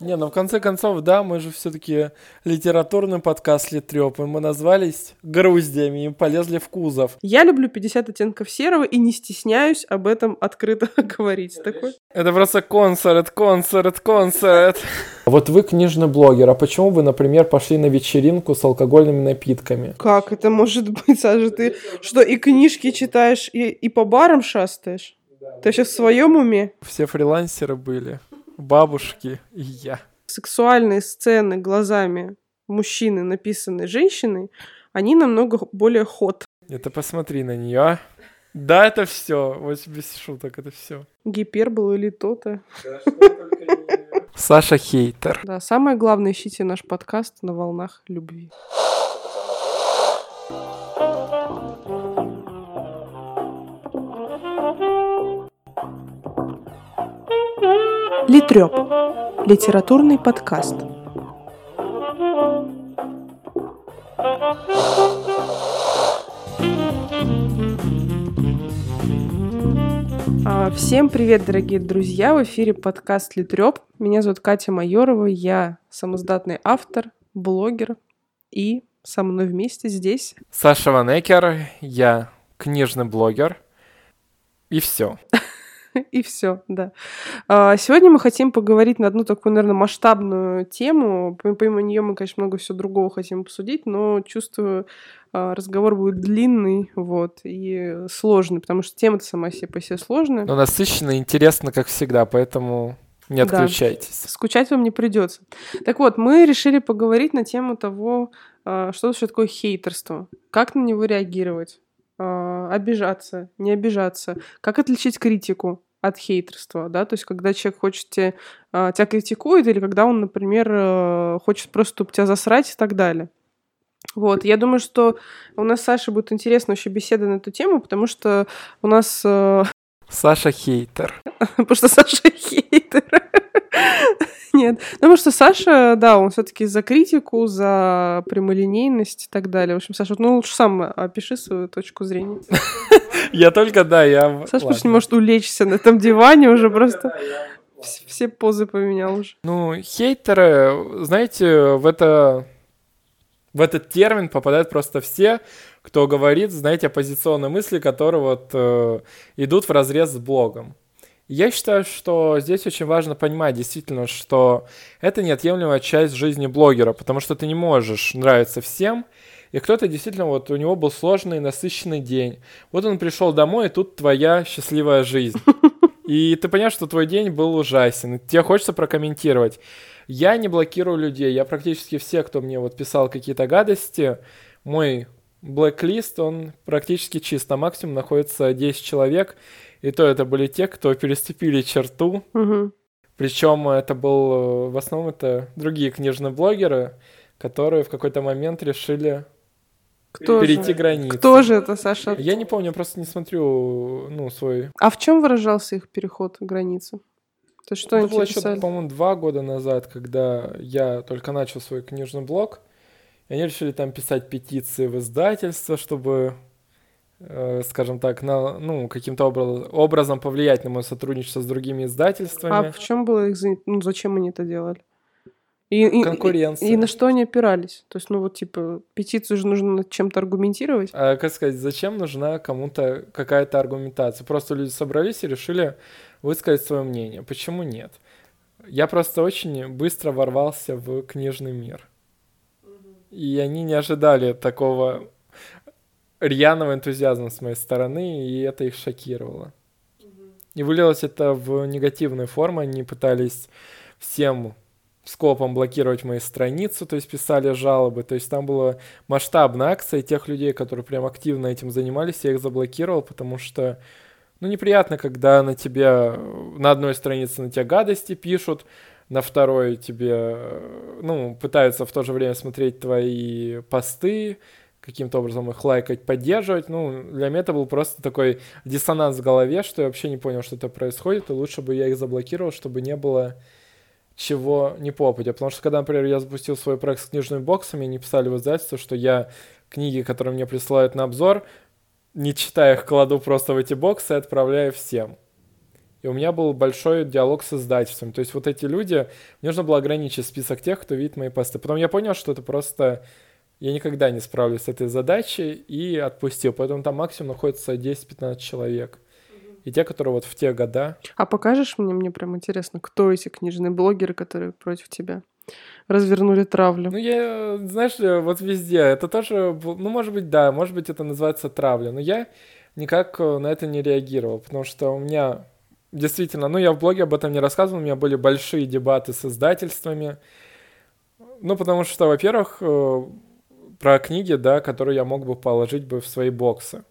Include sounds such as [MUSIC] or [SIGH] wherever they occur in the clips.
Не, ну в конце концов, да, мы же все-таки литературный подкаст Литреп, и мы назвались груздями и полезли в кузов. Я люблю 50 оттенков серого и не стесняюсь об этом открыто [LAUGHS] говорить. Такой. Это просто концерт, концерт, концерт. Вот вы книжный блогер, а почему вы, например, пошли на вечеринку с алкогольными напитками? Как это может быть, Саша? Ты что, и книжки читаешь, и, и по барам шастаешь? Ты сейчас в своем уме? Все фрилансеры были бабушки и я. Сексуальные сцены глазами мужчины, написанные женщиной, они намного более ход. Это посмотри на нее, а. Да, это все. Вот без шуток, это все. Гипербол или то-то. Саша хейтер. Да, самое главное, ищите наш подкаст на волнах любви. Литреп. Литературный подкаст. А, всем привет, дорогие друзья! В эфире подкаст Литреп. Меня зовут Катя Майорова. Я самоздатный автор, блогер и со мной вместе здесь Саша Ванекер. Я книжный блогер. И все. [LAUGHS] И все, да. А, сегодня мы хотим поговорить на одну такую, наверное, масштабную тему. Помимо нее мы, конечно, много всего другого хотим обсудить, но чувствую, а, разговор будет длинный, вот, и сложный, потому что тема-то сама себе по себе сложная. Но насыщенно, интересно, как всегда, поэтому не отключайтесь. Да. Скучать вам не придется. Так вот, мы решили поговорить на тему того, а, что вообще такое хейтерство, как на него реагировать обижаться, не обижаться, как отличить критику, от хейтерства, да, то есть когда человек хочет тебя, а, тебя критикует или когда он, например, э, хочет просто тебя засрать и так далее. Вот, я думаю, что у нас с Сашей будет интересно вообще беседа на эту тему, потому что у нас... Э, Саша хейтер. [LAUGHS] Потому что Саша хейтер. Нет. Потому что Саша, да, он все-таки за критику, за прямолинейность и так далее. В общем, Саша, ну лучше сам опиши свою точку зрения. [LAUGHS] Я только, да, я... Саша просто не может улечься на этом диване [LAUGHS] уже просто. Все позы поменял уже. Ну, хейтеры, знаете, в это в этот термин попадают просто все, кто говорит, знаете, оппозиционные мысли, которые вот э, идут в разрез с блогом. Я считаю, что здесь очень важно понимать действительно, что это неотъемлемая часть жизни блогера, потому что ты не можешь нравиться всем, и кто-то действительно, вот у него был сложный, насыщенный день. Вот он пришел домой, и тут твоя счастливая жизнь. И ты понимаешь, что твой день был ужасен, тебе хочется прокомментировать. Я не блокирую людей, я практически все, кто мне вот писал какие-то гадости, мой блэк-лист, он практически чист, на максимум находится 10 человек, и то это были те, кто переступили черту. Угу. Причем это был э, в основном это другие книжные блогеры, которые в какой-то момент решили кто перейти же? границу. Кто же это, Саша? Я не помню, просто не смотрю, ну, свой... А в чем выражался их переход границы? То что это они было еще, по-моему, два года назад, когда я только начал свой книжный блог. И они решили там писать петиции в издательство, чтобы скажем так, на, ну, каким-то образ, образом повлиять на мое сотрудничество с другими издательствами. А в чем было их... Ну, зачем они это делали? И, Конкуренция. И, и на что они опирались? То есть, ну вот, типа, петицию же нужно чем-то аргументировать. А, как сказать, зачем нужна кому-то какая-то аргументация? Просто люди собрались и решили высказать свое мнение. Почему нет? Я просто очень быстро ворвался в книжный мир. И они не ожидали такого рьяного энтузиазма с моей стороны, и это их шокировало. И вылилось это в негативную форму. Они пытались всем скопом блокировать мои страницы, то есть писали жалобы. То есть там была масштабная акция, и тех людей, которые прям активно этим занимались, я их заблокировал, потому что ну, неприятно, когда на тебя, на одной странице на тебя гадости пишут, на второй тебе, ну, пытаются в то же время смотреть твои посты, каким-то образом их лайкать, поддерживать. Ну, для меня это был просто такой диссонанс в голове, что я вообще не понял, что это происходит, и лучше бы я их заблокировал, чтобы не было чего не попадя. Потому что, когда, например, я запустил свой проект с книжными боксами, они писали в издательство, что я книги, которые мне присылают на обзор, не читая их, кладу просто в эти боксы и отправляю всем. и у меня был большой диалог с издательством. То есть вот эти люди, мне нужно было ограничить список тех, кто видит мои посты. Потом я понял, что это просто... Я никогда не справлюсь с этой задачей и отпустил. Поэтому там максимум находится 10-15 человек. И те, которые вот в те года. А покажешь мне, мне прям интересно, кто эти книжные блогеры, которые против тебя развернули травлю? Ну, я, знаешь, вот везде. Это тоже, ну, может быть, да, может быть, это называется травля. Но я никак на это не реагировал, потому что у меня Действительно, ну я в блоге об этом не рассказывал, у меня были большие дебаты с издательствами. Ну, потому что, во-первых, э, про книги, да, которые я мог бы положить бы в свои боксы.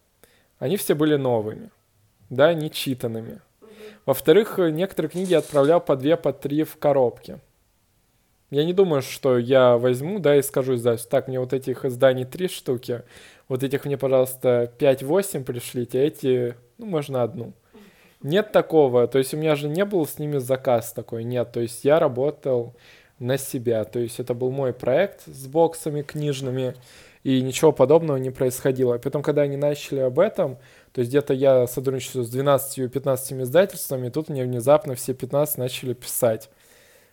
Они все были новыми, да, не читанными. Во-вторых, некоторые книги я отправлял по две, по три в коробке. Я не думаю, что я возьму, да, и скажу издательству, так, мне вот этих изданий три штуки, вот этих мне, пожалуйста, 5-8 пришлите, а эти, ну, можно одну. Нет такого, то есть у меня же не был с ними заказ такой, нет, то есть я работал на себя, то есть это был мой проект с боксами книжными, и ничего подобного не происходило. И потом, когда они начали об этом, то есть где-то я сотрудничаю с 12-15 издательствами, и тут мне внезапно все 15 начали писать.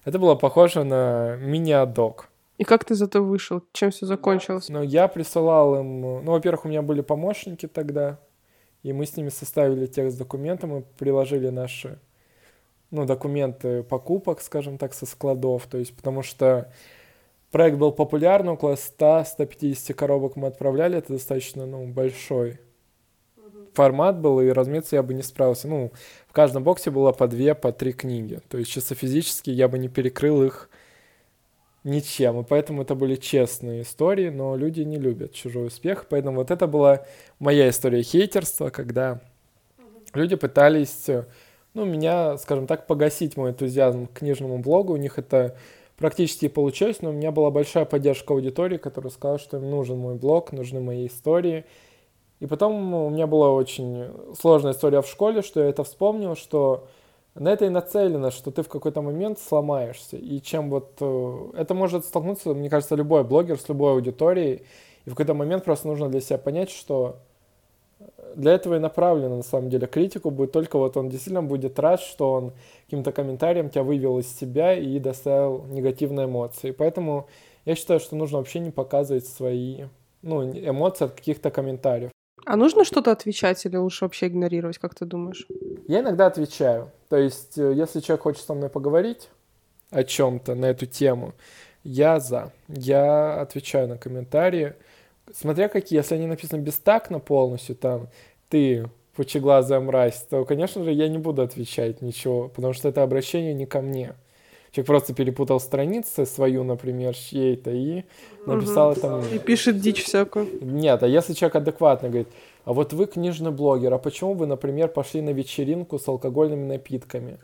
Это было похоже на мини-адок. И как ты зато вышел? Чем все закончилось? Ну, я присылал им... Ну, во-первых, у меня были помощники тогда, и мы с ними составили текст документа, мы приложили наши ну, документы покупок, скажем так, со складов, то есть потому что проект был популярный, около 100-150 коробок мы отправляли, это достаточно, ну, большой формат был, и, разумеется, я бы не справился. Ну, в каждом боксе было по две, по три книги. То есть чисто физически я бы не перекрыл их ничем. И поэтому это были честные истории, но люди не любят чужой успех. Поэтому вот это была моя история хейтерства, когда люди пытались, ну, меня, скажем так, погасить мой энтузиазм к книжному блогу. У них это практически получилось, но у меня была большая поддержка аудитории, которая сказала, что им нужен мой блог, нужны мои истории. И потом у меня была очень сложная история в школе, что я это вспомнил, что на это и нацелено, что ты в какой-то момент сломаешься. И чем вот... Э, это может столкнуться, мне кажется, любой блогер с любой аудиторией. И в какой-то момент просто нужно для себя понять, что для этого и направлено, на самом деле, критику будет только вот он действительно будет рад, что он каким-то комментарием тебя вывел из себя и доставил негативные эмоции. Поэтому я считаю, что нужно вообще не показывать свои ну, эмоции от каких-то комментариев. А нужно что-то отвечать или лучше вообще игнорировать, как ты думаешь? Я иногда отвечаю. То есть, э, если человек хочет со мной поговорить о чем-то на эту тему, я за. Я отвечаю на комментарии. Смотря какие, если они написаны бестактно полностью, там, ты пучеглазая мразь, то, конечно же, я не буду отвечать ничего, потому что это обращение не ко мне. Человек просто перепутал страницы свою, например, чьей-то, и написал угу. это мне. И пишет дичь всякую. Нет, а если человек адекватно говорит, а вот вы книжный блогер, а почему вы, например, пошли на вечеринку с алкогольными напитками?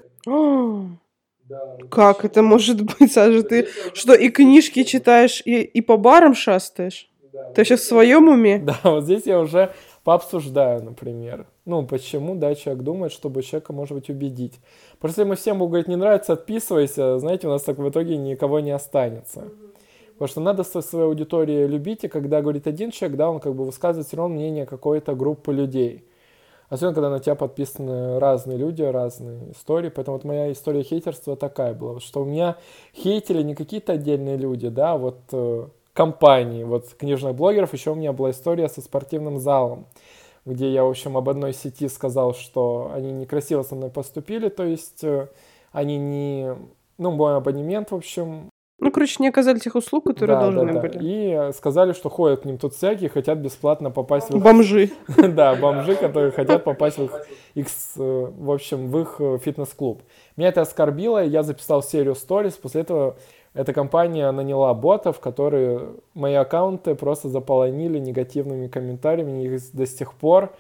Да, как это может быть, Саша? Ты что, и книжки читаешь, и, и по барам шастаешь? Ты сейчас в своем уме? [LAUGHS] Да, вот здесь я уже пообсуждаю, например. Ну, почему, да, человек думает, чтобы человека, может быть, убедить. Просто если мы всем будем говорить, не нравится, отписывайся, знаете, у нас так в итоге никого не останется. Потому что надо свою аудиторию любить, и когда говорит один человек, да, он как бы высказывает все равно мнение какой-то группы людей. Особенно, когда на тебя подписаны разные люди, разные истории. Поэтому вот моя история хейтерства такая была, что у меня хейтили не какие-то отдельные люди, да, а вот компании, вот книжных блогеров. Еще у меня была история со спортивным залом где я, в общем, об одной сети сказал, что они некрасиво со мной поступили, то есть э, они не... Ну, мой абонемент, в общем... Ну, короче, не оказали тех услуг, которые да, должны да, да. были. И сказали, что ходят к ним тут всякие, хотят бесплатно попасть в их... Бомжи. [LAUGHS] Да, бомжи, которые хотят попасть в их, э, в общем, в их э, фитнес-клуб. Меня это оскорбило, я записал серию сториз, после этого эта компания наняла ботов, которые мои аккаунты просто заполонили негативными комментариями, их до сих пор,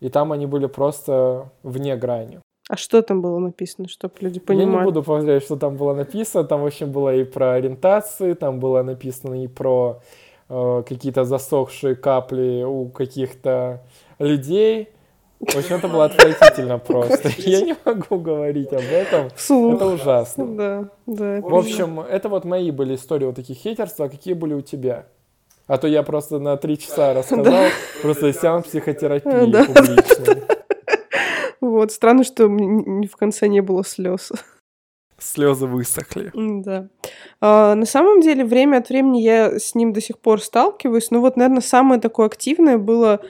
и там они были просто вне грани. А что там было написано, чтобы люди понимали? Я не буду повторять, что там было написано. Там, в общем, было и про ориентации, там было написано и про э, какие-то засохшие капли у каких-то людей. В общем, это было отвратительно [LAUGHS] просто. Я не могу говорить об этом. Вслух. Это ужасно. Да, да. В общем, это вот мои были истории вот таких хейтерств, а какие были у тебя? А то я просто на три часа [LAUGHS] рассказал, просто сеанс психотерапии публичной. Вот, странно, что в конце не было слез. Слезы высохли. Да. А, на самом деле, время от времени я с ним до сих пор сталкиваюсь. Но вот, наверное, самое такое активное было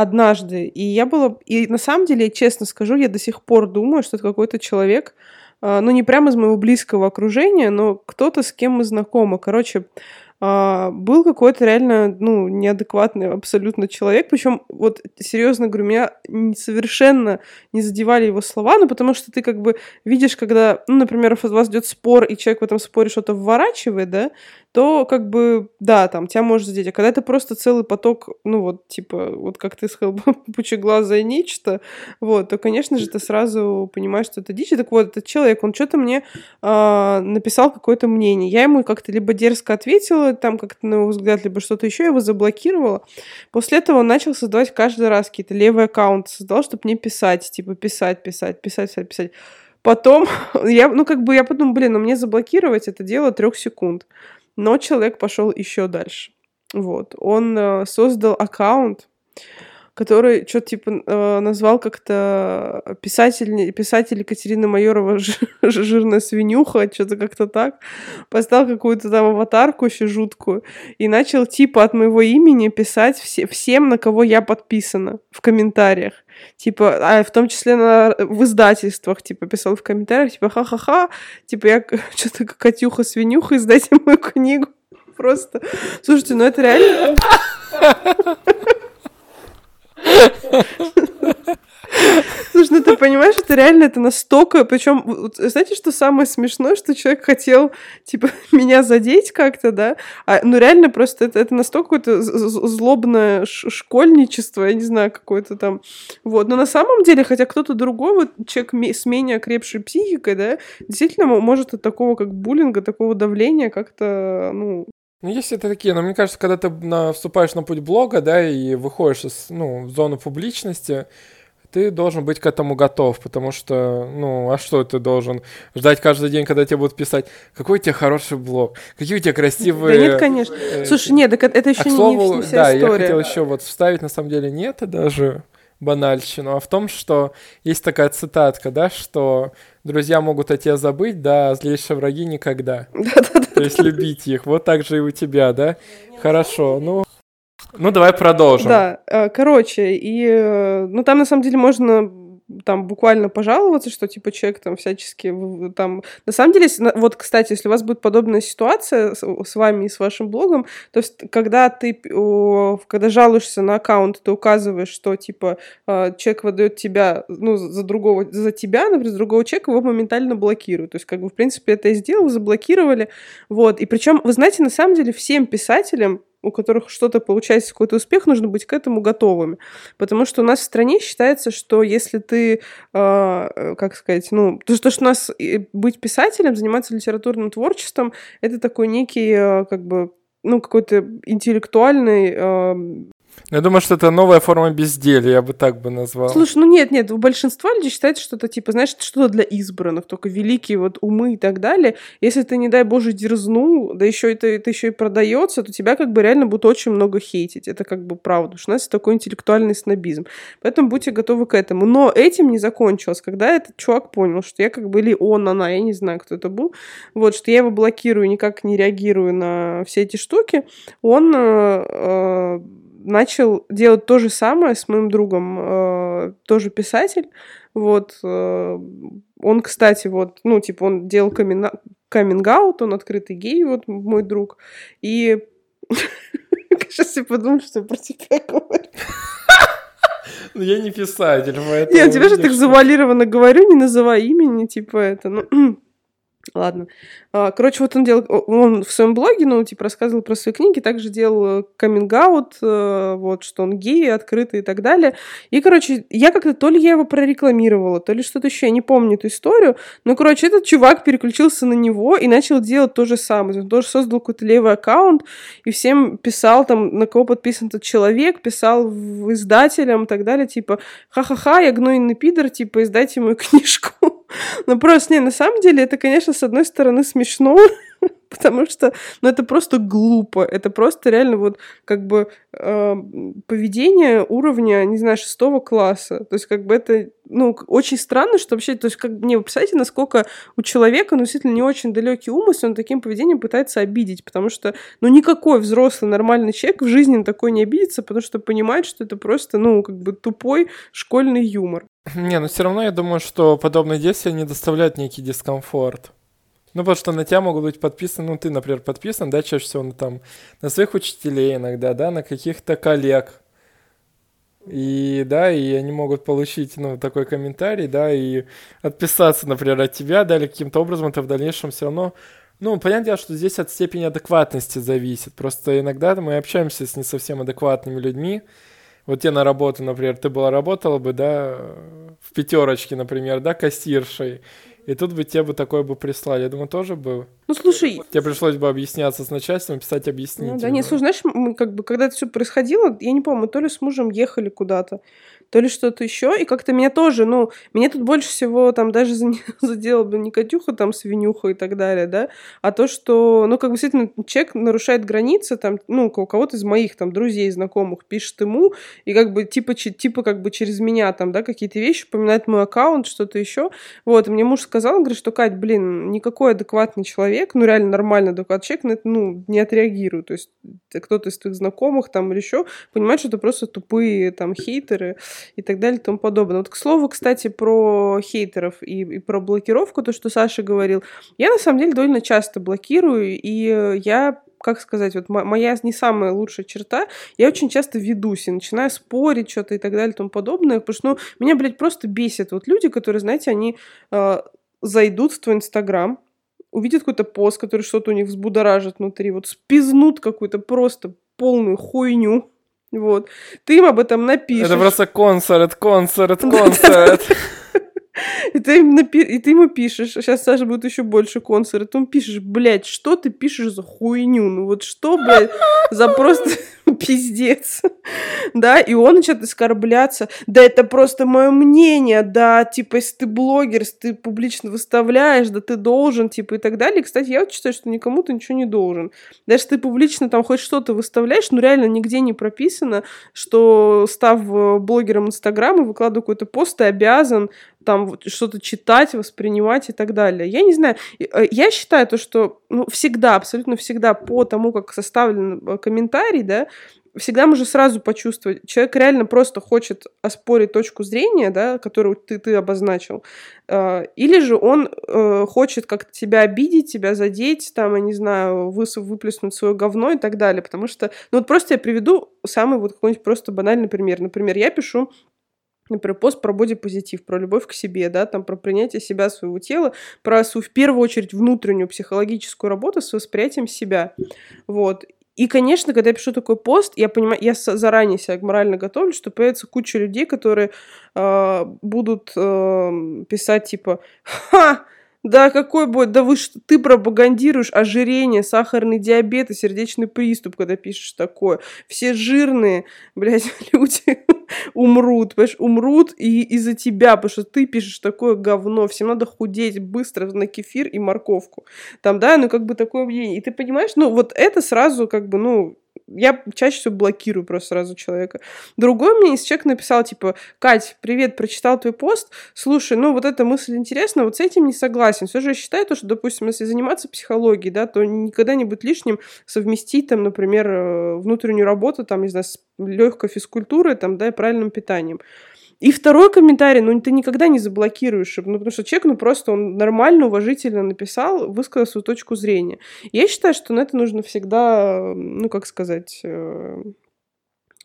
однажды. И я была... И на самом деле, я честно скажу, я до сих пор думаю, что это какой-то человек, а, ну, не прямо из моего близкого окружения, но кто-то, с кем мы знакомы. Короче, а, был какой-то реально, ну, неадекватный абсолютно человек. Причем, вот, серьезно говорю, меня совершенно не задевали его слова, ну, потому что ты как бы видишь, когда, ну, например, у вас идет спор, и человек в этом споре что-то вворачивает, да, то как бы, да, там, тебя может задеть. А когда это просто целый поток, ну вот, типа, вот как ты сказал, [LAUGHS] пучеглазое нечто, вот, то, конечно же, ты сразу понимаешь, что это дичь. так вот, этот человек, он что-то мне э, написал какое-то мнение. Я ему как-то либо дерзко ответила, там как-то на его взгляд, либо что-то еще, я его заблокировала. После этого он начал создавать каждый раз какие-то левые аккаунты, создал, чтобы мне писать, типа, писать, писать, писать, писать, писать. Потом [LAUGHS] я, ну, как бы я подумала, блин, ну мне заблокировать это дело трех секунд. Но человек пошел еще дальше. Вот. Он э, создал аккаунт, который что-то типа э, назвал как-то писатель, писатель Екатерина Майорова [LAUGHS] жирная свинюха, что-то как-то так. Поставил какую-то там аватарку еще жуткую и начал типа от моего имени писать все, всем, на кого я подписана в комментариях. Типа, а в том числе на, в издательствах, типа, писал в комментариях, типа, ха-ха-ха, типа, я [LAUGHS] что-то Катюха-свинюха, издайте [LAUGHS] мою книгу. Просто. Слушайте, ну это реально... Слушай, ну ты понимаешь, это реально это настолько... Причем, знаете, что самое смешное, что человек хотел, типа, [LAUGHS] меня задеть как-то, да? А, ну реально просто это, это настолько какое-то злобное школьничество, я не знаю, какое-то там... Вот. Но на самом деле, хотя кто-то другой, вот человек с менее окрепшей психикой, да, действительно может от такого как буллинга, такого давления как-то, ну, ну, есть это такие, но мне кажется, когда ты на, вступаешь на путь блога, да, и выходишь из, ну, в зону публичности, ты должен быть к этому готов, потому что, ну, а что ты должен ждать каждый день, когда тебе будут писать, какой у тебя хороший блог, какие у тебя красивые... Да нет, конечно. Э, Слушай, нет, так это еще а, не, слову, не вся да, история. я хотел еще вот вставить, на самом деле, нет, даже банальщину, а в том, что есть такая цитатка, да, что друзья могут о тебе забыть, да, а злейшие враги никогда. [LAUGHS] То есть любить их. Вот так же и у тебя, да? Хорошо, ну... Ну, давай продолжим. Да, э, короче, и, э, ну, там, на самом деле, можно там буквально пожаловаться, что типа человек там всячески там... На самом деле, вот, кстати, если у вас будет подобная ситуация с, с вами и с вашим блогом, то есть когда ты, когда жалуешься на аккаунт, ты указываешь, что типа а, человек выдает тебя, ну, за другого, за тебя, например, за другого человека, его моментально блокируют. То есть, как бы, в принципе, это и сделал, заблокировали. Вот. И причем, вы знаете, на самом деле всем писателям у которых что-то получается, какой-то успех, нужно быть к этому готовыми. Потому что у нас в стране считается, что если ты, э, как сказать, ну, то, что, что у нас быть писателем, заниматься литературным творчеством, это такой некий, э, как бы, ну, какой-то интеллектуальный э, я думаю, что это новая форма безделия, я бы так бы назвал. Слушай, ну нет, нет, большинство людей считает, что это типа, знаешь, что-то для избранных, только великие вот умы и так далее. Если ты, не дай боже, дерзнул, да еще это, это еще и продается, то тебя как бы реально будут очень много хейтить. Это как бы правда, потому что у нас такой интеллектуальный снобизм. Поэтому будьте готовы к этому. Но этим не закончилось. Когда этот чувак понял, что я как бы, или он, она, я не знаю, кто это был, вот, что я его блокирую, никак не реагирую на все эти штуки, он э, э, начал делать то же самое с моим другом, э, тоже писатель. Вот. Э, он, кстати, вот, ну, типа, он делал каминг-аут, он открытый гей, вот мой друг. И [LAUGHS] сейчас я подумал, что я про тебя говорю. Ну, я не писатель, поэтому... Я тебе же так завуалированно говорю, не называй имени, типа это, ну... [CLEARS THROAT] Ладно. А, короче, вот он делал, он в своем блоге, ну, типа, рассказывал про свои книги, также делал каминг-аут, э, вот, что он гей, открытый и так далее. И, короче, я как-то, то ли я его прорекламировала, то ли что-то еще, я не помню эту историю, но, короче, этот чувак переключился на него и начал делать то же самое. Он тоже создал какой-то левый аккаунт и всем писал там, на кого подписан этот человек, писал в издателям и так далее, типа, ха-ха-ха, я гнойный пидор, типа, издайте мою [LAUGHS] книжку. Ну, просто, не, на самом деле, это, конечно, с одной стороны смешно, [LAUGHS] потому что, ну, это просто глупо, это просто реально вот как бы э, поведение уровня, не знаю, шестого класса, то есть как бы это, ну, очень странно, что вообще, то есть как мне, вы представляете, насколько у человека, ну, действительно, не очень далекий ум, если он таким поведением пытается обидеть, потому что, ну, никакой взрослый нормальный человек в жизни на такой не обидится, потому что понимает, что это просто, ну, как бы тупой школьный юмор. Не, но все равно я думаю, что подобные действия не доставляют некий дискомфорт. Ну, потому что на тебя могут быть подписаны, ну, ты, например, подписан, да, чаще всего, ну, там, на своих учителей иногда, да, на каких-то коллег. И, да, и они могут получить, ну, такой комментарий, да, и отписаться, например, от тебя, да, или каким-то образом ты в дальнейшем все равно ну, понятное дело, что здесь от степени адекватности зависит. Просто иногда мы общаемся с не совсем адекватными людьми. Вот тебе на работу, например, ты была работала бы, да, в пятерочке, например, да, кассиршей. И тут бы тебе бы такое бы прислали. Я думаю, тоже бы... Ну, слушай... Тебе пришлось бы объясняться с начальством, писать объяснительно. Ну, да, нет, слушай, знаешь, мы как бы, когда это все происходило, я не помню, мы то ли с мужем ехали куда-то, то ли что-то еще. И как-то меня тоже, ну, меня тут больше всего там даже [LAUGHS] задела бы не Катюха, там, свинюха и так далее, да, а то, что, ну, как бы действительно человек нарушает границы, там, ну, у кого-то из моих там друзей, знакомых пишет ему, и как бы типа, типа как бы через меня там, да, какие-то вещи, упоминает мой аккаунт, что-то еще. Вот, и мне муж сказал, говорит, что, Кать, блин, никакой адекватный человек, ну, реально нормальный адекватный человек на это, ну, не отреагирует. То есть кто-то из твоих знакомых там или еще понимает, что это просто тупые там хейтеры, и так далее и тому подобное. Вот, к слову, кстати, про хейтеров и, и про блокировку, то, что Саша говорил, я на самом деле довольно часто блокирую, и я как сказать, вот моя не самая лучшая черта, я очень часто ведусь и начинаю спорить что-то и так далее и тому подобное, потому что, ну, меня, блядь, просто бесит вот люди, которые, знаете, они э, зайдут в твой Инстаграм, увидят какой-то пост, который что-то у них взбудоражит внутри, вот спизнут какую-то просто полную хуйню, вот. Ты им об этом напишешь. Это просто концерт, концерт, концерт. [LAUGHS] И ты, им напи... и ты ему пишешь, сейчас Саша будет еще больше концерт, ты ему пишешь, блядь, что ты пишешь за хуйню? Ну вот что, блядь, за просто [LAUGHS] пиздец. Да, и он начинает оскорбляться. Да это просто мое мнение, да, типа, если ты блогер, если ты публично выставляешь, да ты должен, типа, и так далее. Кстати, я вот считаю, что никому ты ничего не должен. Даже если ты публично там хоть что-то выставляешь, ну реально нигде не прописано, что став блогером Инстаграма, выкладывая какой-то пост, ты обязан там что-то читать, воспринимать и так далее. Я не знаю, э, я считаю то, что ну, всегда, абсолютно всегда по тому, как составлен э, комментарий, да, всегда можно сразу почувствовать, человек реально просто хочет оспорить точку зрения, да, которую ты, ты обозначил, э, или же он хочет как-то тебя обидеть, тебя задеть, там, я не знаю, выс- выплеснуть свое говно и так далее, потому что, ну вот просто я приведу самый вот какой-нибудь просто банальный пример. Например, я пишу например, пост про бодипозитив, про любовь к себе, да, там, про принятие себя, своего тела, про свою, в первую очередь, внутреннюю психологическую работу с восприятием себя, вот. И, конечно, когда я пишу такой пост, я понимаю, я заранее себя морально готовлю, что появится куча людей, которые э, будут э, писать типа «Ха! Да какой будет? Да вы что, ты пропагандируешь ожирение, сахарный диабет и сердечный приступ, когда пишешь такое. Все жирные, блядь, [LAUGHS] люди умрут, понимаешь, умрут и из-за тебя, потому что ты пишешь такое говно, всем надо худеть быстро на кефир и морковку. Там, да, ну как бы такое мнение. И ты понимаешь, ну вот это сразу как бы, ну, я чаще всего блокирую просто сразу человека. Другой мне из человек написал, типа, Кать, привет, прочитал твой пост, слушай, ну вот эта мысль интересна, вот с этим не согласен. Все же я считаю, то, что, допустим, если заниматься психологией, да, то никогда не будет лишним совместить, там, например, э, внутреннюю работу, там, не знаю, с легкой физкультурой, там, да, и правильным питанием. И второй комментарий, ну, ты никогда не заблокируешь, ну, потому что человек, ну, просто он нормально, уважительно написал, высказал свою точку зрения. Я считаю, что на это нужно всегда, ну, как сказать, э,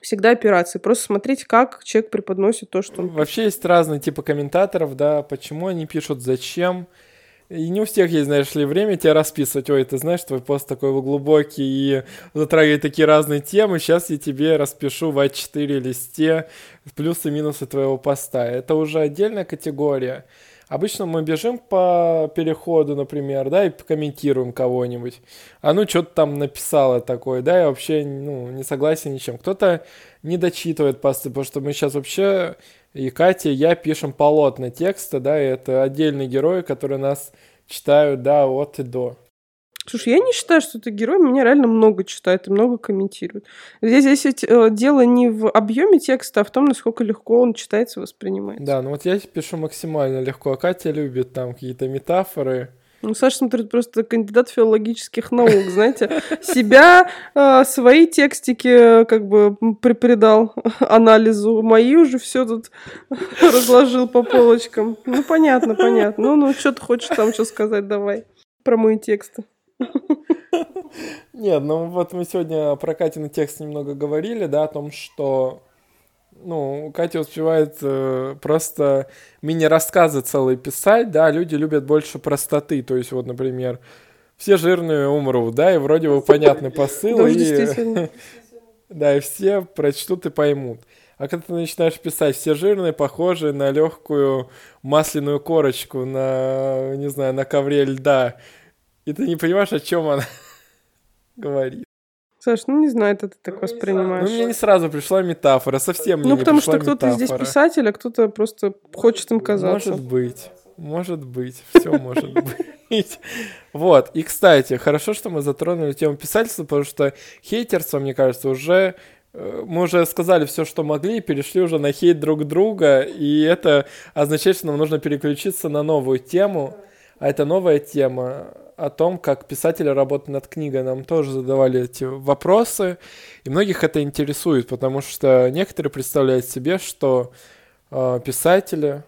всегда операции. Просто смотреть, как человек преподносит то, что он... Вообще есть разные типы комментаторов, да, почему они пишут, зачем, и не у всех есть, знаешь ли, время тебя расписывать. Ой, ты знаешь, твой пост такой глубокий и затрагивает такие разные темы. Сейчас я тебе распишу в А4 листе плюсы и минусы твоего поста. Это уже отдельная категория. Обычно мы бежим по переходу, например, да, и комментируем кого-нибудь. А ну, что-то там написала такое, да, я вообще ну, не согласен ничем. Кто-то не дочитывает посты, потому что мы сейчас вообще и Катя, и я пишем полотна текста, да, и это отдельные герои, которые нас читают, да, от и до. Слушай, я не считаю, что ты герой, меня реально много читают и много комментируют. Здесь, здесь э, дело не в объеме текста, а в том, насколько легко он читается, воспринимается. Да, ну вот я пишу максимально легко, а Катя любит там какие-то метафоры. Ну, Саша смотрит просто кандидат филологических наук, знаете, себя, э, свои текстики как бы придал анализу, мои уже все тут разложил по полочкам. Ну, понятно, понятно. Ну, ну, что ты хочешь там что сказать, давай про мои тексты. Нет, ну вот мы сегодня про Катин текст немного говорили, да, о том, что ну, Катя успевает э, просто мини-рассказы целые писать, да, люди любят больше простоты, то есть вот, например, все жирные умрут, да, и вроде бы понятный [LAUGHS] посыл, и, [LAUGHS] да, и все прочтут и поймут. А когда ты начинаешь писать, все жирные похожи на легкую масляную корочку на, не знаю, на ковре льда, и ты не понимаешь, о чем она [LAUGHS] говорит. Саш, ну не знаю, это ты так ну, воспринимаешь. Ну, мне не сразу пришла метафора, совсем мне Ну, потому что кто-то здесь писатель, а кто-то просто хочет им казаться. Может быть, может быть, все может [LAUGHS] быть. Вот, и, кстати, хорошо, что мы затронули тему писательства, потому что хейтерство, мне кажется, уже э, мы уже сказали все, что могли, перешли уже на хейт друг друга, и это означает, что нам нужно переключиться на новую тему. А это новая тема о том, как писатели работают над книгой. Нам тоже задавали эти вопросы, и многих это интересует, потому что некоторые представляют себе, что э, писатели,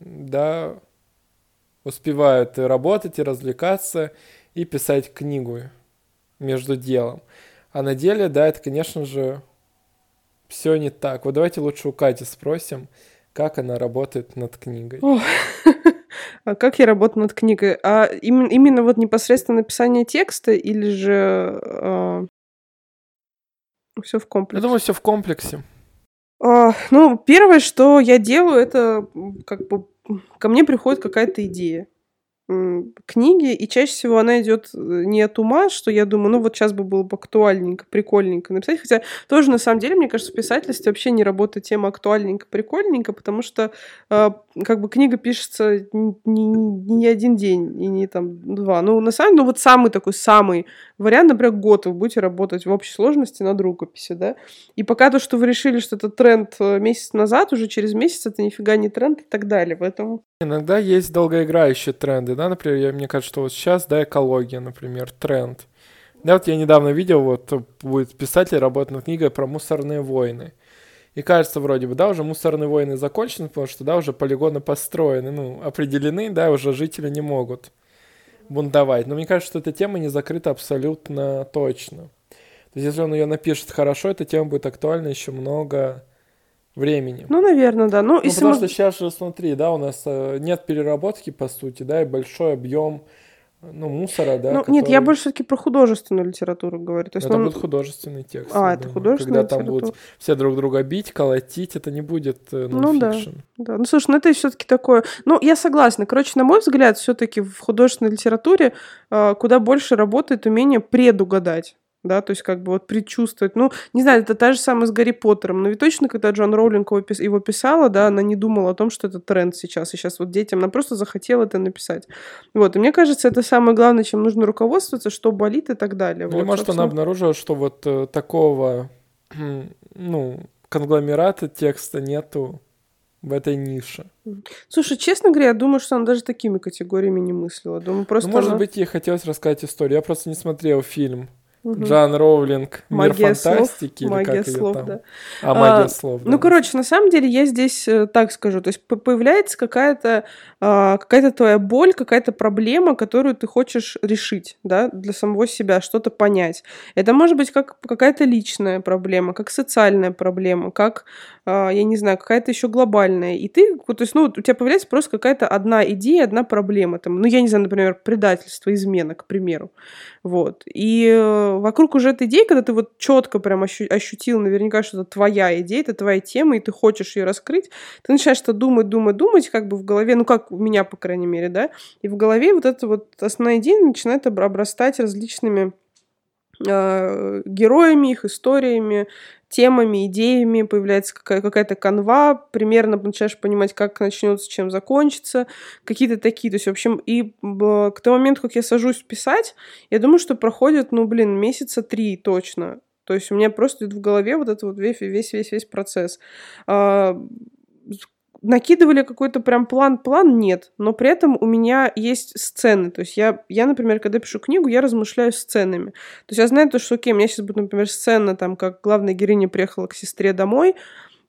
да, успевают и работать, и развлекаться, и писать книгу между делом. А на деле, да, это, конечно же, все не так. Вот давайте лучше у Кати спросим, как она работает над книгой. А как я работаю над книгой? А именно, именно вот непосредственно написание текста или же э, все в комплексе? Я думаю, все в комплексе. А, ну, первое, что я делаю, это как бы ко мне приходит какая-то идея книги, и чаще всего она идет э, не от ума, что я думаю, ну вот сейчас бы было бы актуальненько, прикольненько написать, хотя тоже на самом деле, мне кажется, в писательстве вообще не работает тема актуальненько, прикольненько, потому что э, как бы книга пишется не, не, не один день и не там два, ну на самом деле, ну вот самый такой, самый вариант, например, год вы будете работать в общей сложности над рукописью, да, и пока то, что вы решили, что это тренд э, месяц назад, уже через месяц это нифига не тренд и так далее, поэтому... Иногда есть долгоиграющие тренды, да, например, я, мне кажется, что вот сейчас, да, экология, например, тренд. Да, вот я недавно видел, вот будет писатель работать над книгой про мусорные войны. И кажется, вроде бы, да, уже мусорные войны закончены, потому что, да, уже полигоны построены, ну, определены, да, уже жители не могут бунтовать. Но мне кажется, что эта тема не закрыта абсолютно точно. То есть, если он ее напишет хорошо, эта тема будет актуальна еще много времени. Ну, наверное, да. Ну, ну потому мы... что сейчас же, смотри, да, у нас э, нет переработки, по сути, да, и большой объем ну, мусора, да. Ну, который... Нет, я больше все-таки про художественную литературу говорю. То есть, это ну... будет художественный текст. А, это художественный Когда там будут все друг друга бить, колотить, это не будет э, ну, да, да. Ну, слушай, ну это все-таки такое... Ну, я согласна. Короче, на мой взгляд, все-таки в художественной литературе э, куда больше работает умение предугадать да, то есть как бы вот предчувствовать. Ну, не знаю, это та же самая с Гарри Поттером, но ведь точно, когда Джон Роулинг его, пис- его писала, да, она не думала о том, что это тренд сейчас, и сейчас вот детям, она просто захотела это написать. Вот, и мне кажется, это самое главное, чем нужно руководствоваться, что болит и так далее. Или, вот, может, собственно... она обнаружила, что вот э, такого, ну, конгломерата текста нету в этой нише. Слушай, честно говоря, я думаю, что она даже такими категориями не мыслила. Думаю, просто ну, может она... быть, ей хотелось рассказать историю. Я просто не смотрел фильм Угу. Джан Роулинг, магия мир фантастики, слов, или магия как слов, там? Да. А, магия а, слов, да. Ну, короче, на самом деле я здесь э, так скажу, то есть появляется какая-то а, какая-то твоя боль, какая-то проблема, которую ты хочешь решить, да, для самого себя, что-то понять. Это может быть как какая-то личная проблема, как социальная проблема, как, а, я не знаю, какая-то еще глобальная. И ты, то есть, ну, у тебя появляется просто какая-то одна идея, одна проблема, там, ну, я не знаю, например, предательство, измена, к примеру, вот. И э, вокруг уже этой идеи, когда ты вот четко прям ощу- ощутил наверняка, что это твоя идея, это твоя тема, и ты хочешь ее раскрыть, ты начинаешь что думать, думать, думать, как бы в голове, ну как у меня, по крайней мере, да, и в голове вот эта вот основная идея начинает обрастать различными э, героями, их историями, темами, идеями, появляется какая- какая-то канва, примерно начинаешь понимать, как начнется, чем закончится, какие-то такие, то есть, в общем, и к тому моменту, как я сажусь писать, я думаю, что проходит, ну, блин, месяца три точно, то есть у меня просто идет в голове вот этот вот весь, весь, весь, весь процесс. А, накидывали какой-то прям план-план, нет. Но при этом у меня есть сцены. То есть я, я, например, когда пишу книгу, я размышляю сценами. То есть я знаю то, что, окей, у меня сейчас будет, например, сцена, там, как главная героиня приехала к сестре домой,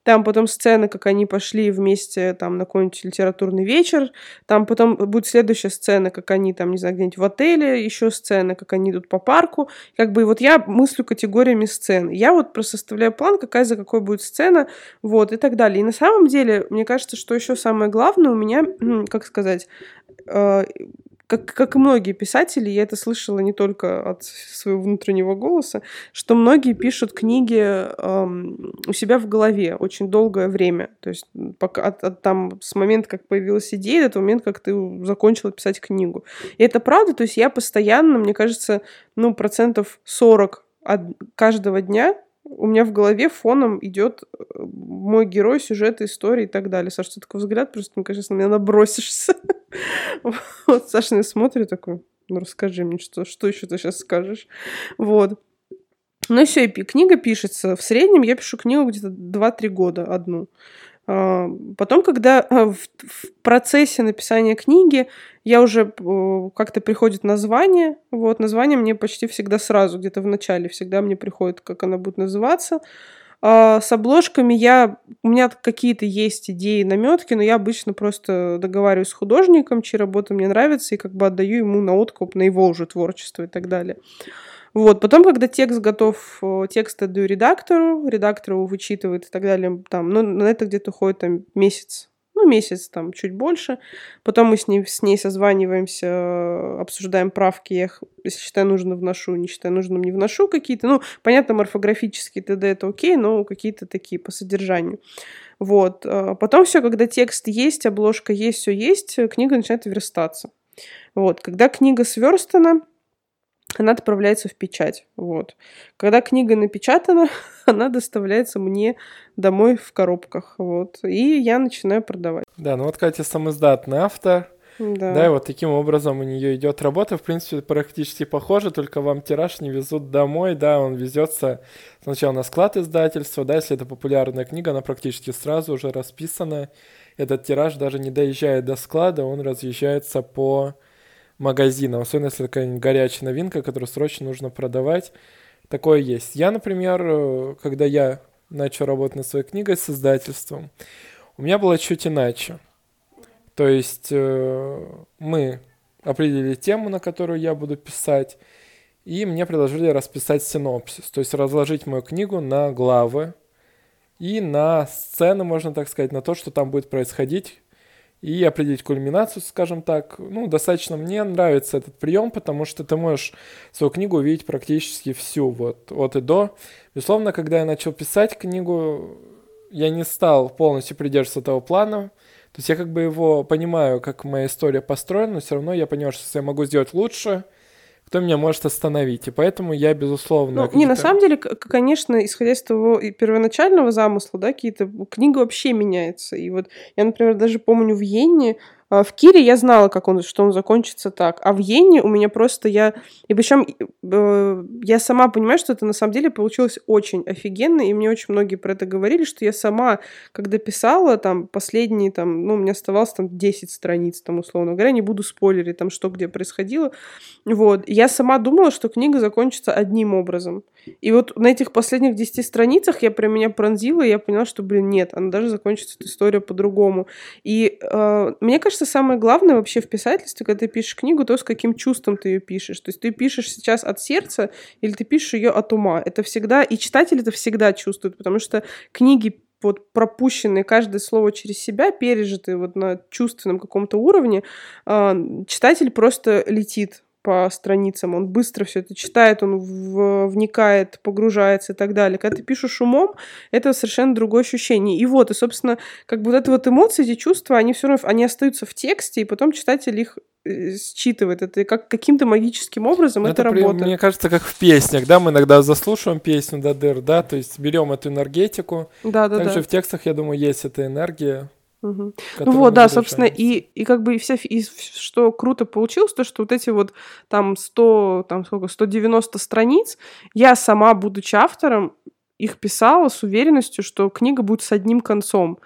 там потом сцена, как они пошли вместе там на какой-нибудь литературный вечер. Там потом будет следующая сцена, как они там, не знаю, где-нибудь в отеле, еще сцена, как они идут по парку. Как бы вот я мыслю категориями сцен. Я вот просто составляю план, какая за какой будет сцена, вот, и так далее. И на самом деле, мне кажется, что еще самое главное у меня, [CLEARS THROAT] как сказать, э, как, как и многие писатели, я это слышала не только от своего внутреннего голоса, что многие пишут книги эм, у себя в голове очень долгое время. То есть пока, от, от, там, с момента, как появилась идея, до того момента, как ты закончила писать книгу. И это правда, то есть я постоянно, мне кажется, ну, процентов 40 от каждого дня у меня в голове фоном идет э, мой герой, сюжет, истории и так далее. Саша, ты такой взгляд, просто, мне кажется, на меня набросишься. [LAUGHS] Вот Саша на смотрит такой, ну расскажи мне, что, что еще ты сейчас скажешь. Вот. Ну и все, и книга пишется. В среднем я пишу книгу где-то 2-3 года одну. А, потом, когда а, в, процессе написания книги я уже как-то приходит название, вот название мне почти всегда сразу, где-то в начале всегда мне приходит, как она будет называться. А с обложками я... У меня какие-то есть идеи, наметки, но я обычно просто договариваюсь с художником, чьи работа мне нравится, и как бы отдаю ему на откуп, на его уже творчество и так далее. Вот. Потом, когда текст готов, текст отдаю редактору, редактор его вычитывает и так далее. Там, ну, на это где-то уходит там, месяц, ну, месяц, там, чуть больше. Потом мы с ней, с ней созваниваемся, обсуждаем правки. Я их, если считаю нужно, вношу, не считаю нужным, не вношу какие-то. Ну, понятно, морфографические т.д. это окей, но какие-то такие по содержанию. Вот. А потом все, когда текст есть, обложка есть, все есть, книга начинает верстаться. Вот. Когда книга сверстана, она отправляется в печать. Вот. Когда книга напечатана, [LAUGHS] она доставляется мне домой в коробках. Вот. И я начинаю продавать. Да, ну вот Катя самоздатный автор. Да. да, и вот таким образом у нее идет работа. В принципе, практически похоже, только вам тираж не везут домой. Да, он везется сначала на склад издательства. Да, если это популярная книга, она практически сразу уже расписана. Этот тираж даже не доезжает до склада, он разъезжается по магазинов, особенно если какая-нибудь горячая новинка, которую срочно нужно продавать. Такое есть. Я, например, э, когда я начал работать над своей книгой с издательством, у меня было чуть иначе. То есть э, мы определили тему, на которую я буду писать, и мне предложили расписать синопсис, то есть разложить мою книгу на главы и на сцены, можно так сказать, на то, что там будет происходить и определить кульминацию, скажем так. Ну, достаточно мне нравится этот прием, потому что ты можешь свою книгу увидеть практически всю, вот, от и до. Безусловно, когда я начал писать книгу, я не стал полностью придерживаться этого плана. То есть я как бы его понимаю, как моя история построена, но все равно я понимаю, что я могу сделать лучше – кто меня может остановить. И поэтому я, безусловно... Ну, не, на самом деле, конечно, исходя из того первоначального замысла, да, какие-то... Книга вообще меняется. И вот я, например, даже помню в Йенне а, в Кире я знала, как он, что он закончится так, а в Йене у меня просто я... И причем э, я сама понимаю, что это на самом деле получилось очень офигенно, и мне очень многие про это говорили, что я сама, когда писала, там, последние, там, ну, у меня оставалось там 10 страниц, там, условно говоря, не буду спойлерить, там, что где происходило, вот, я сама думала, что книга закончится одним образом. И вот на этих последних 10 страницах я прям меня пронзила, и я поняла, что, блин, нет, она даже закончится эта история по-другому. И э, мне кажется, самое главное вообще в писательстве, когда ты пишешь книгу, то, с каким чувством ты ее пишешь. То есть ты пишешь сейчас от сердца или ты пишешь ее от ума. Это всегда, и читатель это всегда чувствует, потому что книги вот пропущенные каждое слово через себя, пережитые вот на чувственном каком-то уровне, э, читатель просто летит по страницам, он быстро все это читает, он в, вникает, погружается и так далее. Когда ты пишешь умом, это совершенно другое ощущение. И вот, и, собственно, как бы вот это вот эмоции, эти чувства, они все равно, они остаются в тексте, и потом читатель их э, считывает. Это как каким-то магическим образом это, это работает. Мне кажется, как в песнях, да, мы иногда заслушиваем песню до дыр, да, то есть берем эту энергетику. Да, да, Также да. в текстах, я думаю, есть эта энергия. Угу. Ну вот, да, собственно, и, и как бы и вся, и что круто получилось, то, что вот эти вот там 100, там сколько, 190 страниц, я сама, будучи автором, их писала с уверенностью, что книга будет с одним концом.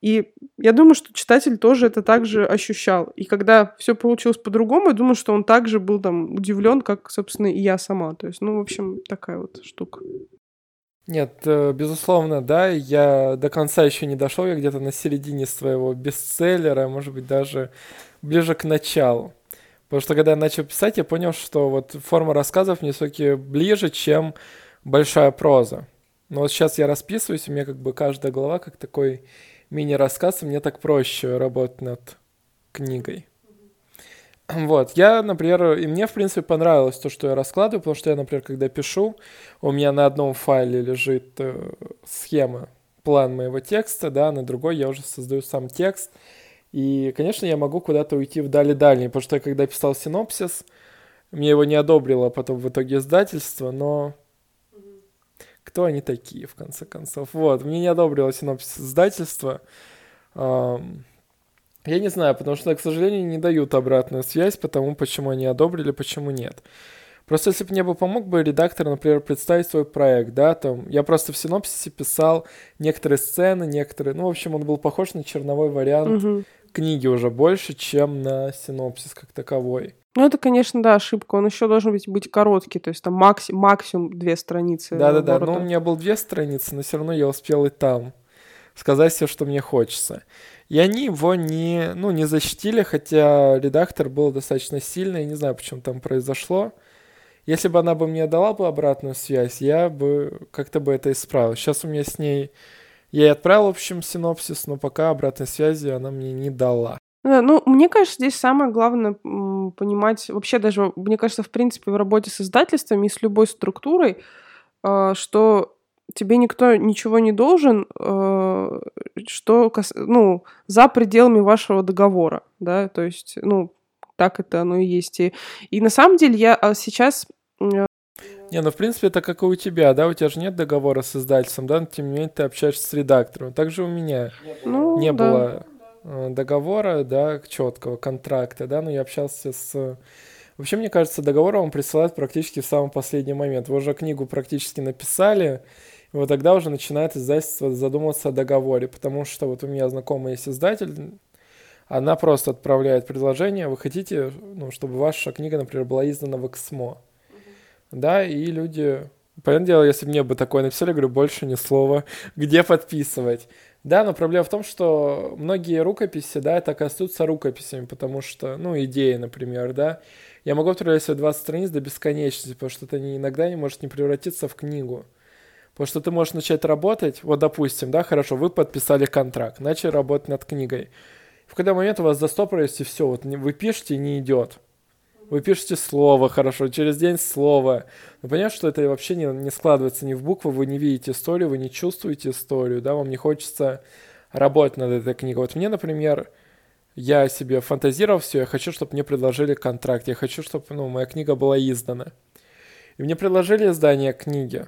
И я думаю, что читатель тоже это также ощущал. И когда все получилось по-другому, я думаю, что он также был там удивлен, как, собственно, и я сама. То есть, ну, в общем, такая вот штука. Нет, э, безусловно, да, я до конца еще не дошел, я где-то на середине своего бестселлера, может быть, даже ближе к началу. Потому что когда я начал писать, я понял, что вот форма рассказов мне все-таки ближе, чем большая проза. Но вот сейчас я расписываюсь, у меня как бы каждая глава как такой мини-рассказ, и мне так проще работать над книгой. Вот, я, например, и мне, в принципе, понравилось то, что я раскладываю, потому что я, например, когда пишу, у меня на одном файле лежит э, схема, план моего текста, да, на другой я уже создаю сам текст. И, конечно, я могу куда-то уйти вдали дальний, потому что я, когда писал синопсис, мне его не одобрило потом в итоге издательство, но кто они такие, в конце концов? Вот, мне не одобрило синопсис издательства. Я не знаю, потому что, к сожалению, не дают обратную связь по тому, почему они одобрили, почему нет. Просто если бы мне бы помог бы редактор, например, представить свой проект, да, там, я просто в синопсисе писал некоторые сцены, некоторые, ну, в общем, он был похож на черновой вариант угу. книги уже больше, чем на синопсис как таковой. Ну, это, конечно, да, ошибка. Он еще должен быть, быть короткий, то есть там макси- максимум две страницы. Да-да-да, но у меня был две страницы, но все равно я успел и там сказать все, что мне хочется. И они его не, ну, не защитили, хотя редактор был достаточно сильный, не знаю, почему там произошло. Если бы она бы мне дала бы обратную связь, я бы как-то бы это исправил. Сейчас у меня с ней... Я ей отправил, в общем, синопсис, но пока обратной связи она мне не дала. Да, ну, мне кажется, здесь самое главное понимать, вообще даже, мне кажется, в принципе, в работе с издательствами и с любой структурой, а, что тебе никто ничего не должен, э, что, ну, за пределами вашего договора, да, то есть, ну, так это оно и есть. И, и на самом деле я а, сейчас... Э, не, ну, в принципе, это как и у тебя, да, у тебя же нет договора с издательством, да, но тем не менее ты общаешься с редактором. Также у меня ну, не да. было э, договора, да, четкого контракта, да, но я общался с... Вообще, мне кажется, договор вам присылают практически в самый последний момент. Вы уже книгу практически написали, и вот тогда уже начинает издательство задумываться о договоре, потому что вот у меня знакомый есть издатель, она просто отправляет предложение, вы хотите, ну, чтобы ваша книга, например, была издана в Эксмо. Да, и люди, понятное дело, если мне бы такое написали, говорю, больше ни слова, где подписывать. Да, но проблема в том, что многие рукописи, да, так и остаются рукописями, потому что, ну, идеи, например, да, я могу отправлять себе 20 страниц до бесконечности, потому что это иногда не может не превратиться в книгу. Потому что ты можешь начать работать, вот допустим, да, хорошо, вы подписали контракт, начали работать над книгой. В какой-то момент у вас застопорилось, и все, вот вы пишете, не идет. Вы пишете слово, хорошо, через день слово. Вы понимаете, что это вообще не, не складывается ни в буквы, вы не видите историю, вы не чувствуете историю, да, вам не хочется работать над этой книгой. Вот мне, например, я себе фантазировал все, я хочу, чтобы мне предложили контракт, я хочу, чтобы ну, моя книга была издана. И мне предложили издание книги.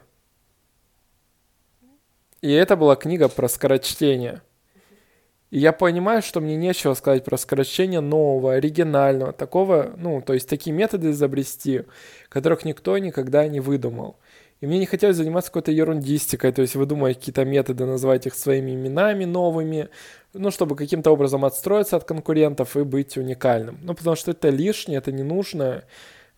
И это была книга про скорочтение. И я понимаю, что мне нечего сказать про скорочтение нового, оригинального, такого, ну, то есть такие методы изобрести, которых никто никогда не выдумал. И мне не хотелось заниматься какой-то ерундистикой, то есть выдумывать какие-то методы, назвать их своими именами новыми, ну, чтобы каким-то образом отстроиться от конкурентов и быть уникальным. Ну, потому что это лишнее, это не нужно,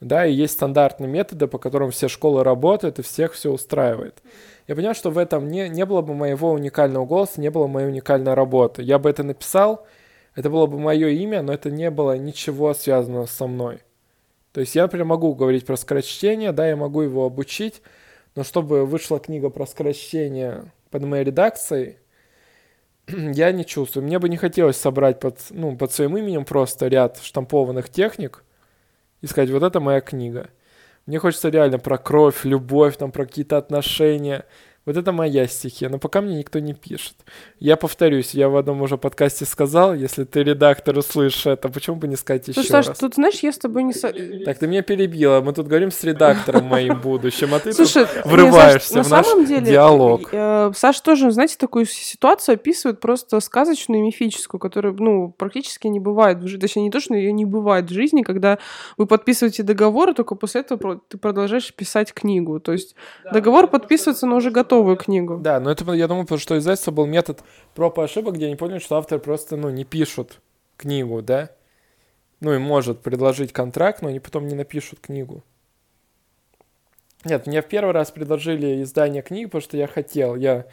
да, и есть стандартные методы, по которым все школы работают, и всех все устраивает я понял, что в этом не, не было бы моего уникального голоса, не было моей уникальной работы. Я бы это написал, это было бы мое имя, но это не было ничего связанного со мной. То есть я, например, могу говорить про скорочтение, да, я могу его обучить, но чтобы вышла книга про скорочтение под моей редакцией, [CLEARS THROAT] я не чувствую. Мне бы не хотелось собрать под, ну, под своим именем просто ряд штампованных техник и сказать, вот это моя книга. Мне хочется реально про кровь, любовь, там, про какие-то отношения. Вот это моя стихия, но пока мне никто не пишет. Я повторюсь, я в одном уже подкасте сказал, если ты редактор услышишь это, почему бы не сказать еще Саш, раз? тут, знаешь, я с тобой не... Со... Так, ты меня перебила, мы тут говорим с редактором моим будущим, а ты Слушай, тут врываешься не, Саш, в на наш самом деле, диалог. Э, Саш тоже, знаете, такую ситуацию описывает просто сказочную и мифическую, которая, ну, практически не бывает в жизни. Точнее, не то, что ее не бывает в жизни, когда вы подписываете договор, и только после этого ты продолжаешь писать книгу. То есть договор подписывается на уже готовую книгу. Да, но это, я думаю, потому что издательство был метод проб и ошибок, где они поняли, что автор просто, ну, не пишут книгу, да? Ну, и может предложить контракт, но они потом не напишут книгу. Нет, мне в первый раз предложили издание книги, потому что я хотел. Я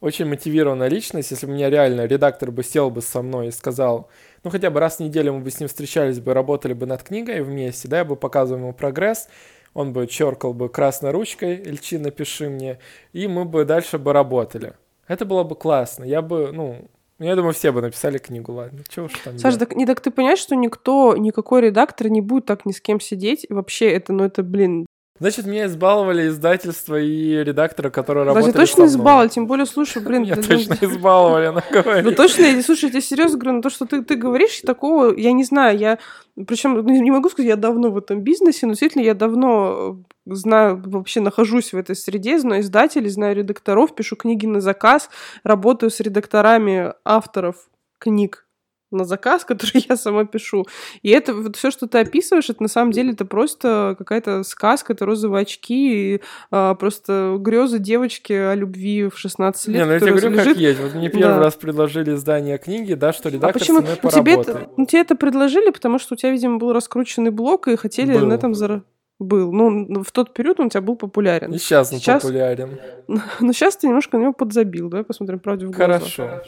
очень мотивированная личность. Если бы меня реально редактор бы сел бы со мной и сказал, ну, хотя бы раз в неделю мы бы с ним встречались бы, работали бы над книгой вместе, да, я бы показывал ему прогресс, он бы черкал бы красной ручкой, Ильчи, напиши мне, и мы бы дальше бы работали. Это было бы классно. Я бы, ну, я думаю, все бы написали книгу, ладно. Чего уж там Саша, так, не так ты понимаешь, что никто, никакой редактор не будет так ни с кем сидеть. И вообще это, ну это, блин, Значит, меня избаловали издательство и редакторы, которые работали Даже точно избаловали, тем более, слушай, блин... Меня точно [LAUGHS] избаловали, она говорит. Ну точно, слушай, я тебе серьезно говорю, на то, что ты, ты говоришь, такого, я не знаю, я... Причем, ну, не могу сказать, я давно в этом бизнесе, но действительно я давно знаю, вообще нахожусь в этой среде, знаю издателей, знаю редакторов, пишу книги на заказ, работаю с редакторами авторов книг на заказ, [LAUGHS] который я сама пишу. И это вот все, что ты описываешь, это на самом деле это просто какая-то сказка, это розовые очки, и, а, просто грезы девочки о любви в 16 лет. Не, ну я тебе говорю, лежит... как есть. Вот мне первый да. раз предложили издание книги, да, что редактор а почему? со мной тебе это, ну, тебе это предложили, потому что у тебя, видимо, был раскрученный блок, и хотели был. на этом заработать был. Ну, в тот период он у тебя был популярен. И сейчас он сейчас... популярен. [LAUGHS] Но сейчас ты немножко на него подзабил. Давай посмотрим правде в глаза. Хорошо.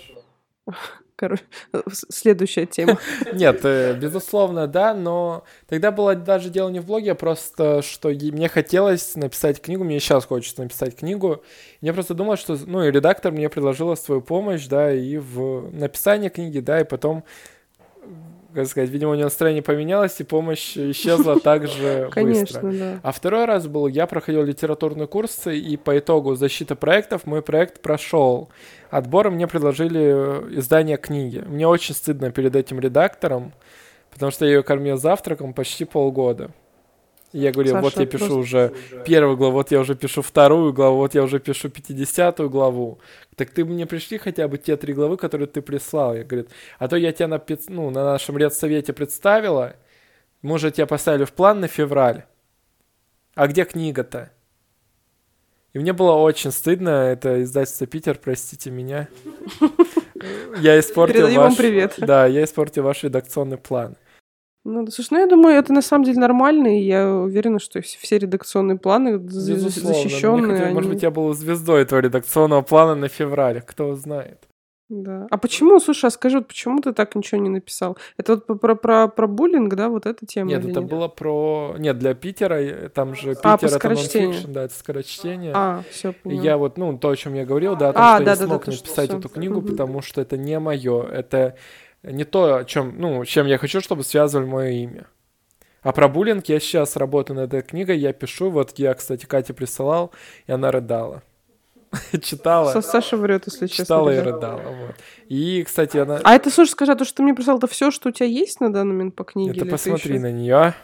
[LAUGHS] Короче, [LAUGHS] следующая тема. [LAUGHS] Нет, э, безусловно, да, но тогда было даже дело не в блоге, а просто, что мне хотелось написать книгу, мне сейчас хочется написать книгу. Я просто думал, что, ну, и редактор мне предложила свою помощь, да, и в написании книги, да, и потом как сказать, видимо, у него настроение поменялось, и помощь исчезла [LAUGHS] так же Конечно, быстро. Да. А второй раз был, я проходил литературные курсы, и по итогу защиты проектов мой проект прошел. Отбор мне предложили издание книги. Мне очень стыдно перед этим редактором, потому что я ее кормил завтраком почти полгода. И я говорю, Саша, вот я пишу уже первую главу, вот я уже пишу вторую главу, вот я уже пишу пятидесятую главу. Так ты мне пришли хотя бы те три главы, которые ты прислал. Я говорю, а то я тебя на, ну, на нашем редсовете представила, мы уже тебя поставили в план на февраль. А где книга-то? И мне было очень стыдно, это издательство Питер, простите меня. Я испортил ваш... привет. Да, я испортил ваш редакционный план. Ну, слушай, ну я думаю, это на самом деле нормально, и я уверена, что все редакционные планы защищенные. Они... Может быть, я был звездой этого редакционного плана на феврале, кто знает. Да. А почему, слушай, а скажи, вот почему ты так ничего не написал? Это вот про, про, про буллинг, да, вот эта тема? Нет, это нет? было про... Нет, для Питера, э, там же Питер, а, это скорочтение. да, это скорочтение. А, все, И я вот, ну, то, о чем я говорил, да, о том, а, что да, я да, не смог да, написать что, эту книгу, угу. потому что это не мое, это не то, о чем, ну, чем я хочу, чтобы связывали мое имя. А про буллинг я сейчас работаю над этой книгой, я пишу, вот я, кстати, Кате присылал, и она рыдала. [LAUGHS] Читала. Саша врет, если честно. Читала и рыдала, вот. И, кстати, она... А это, слушай, скажи, а то, что ты мне прислал, это все, что у тебя есть на данный момент по книге? Это посмотри на нее.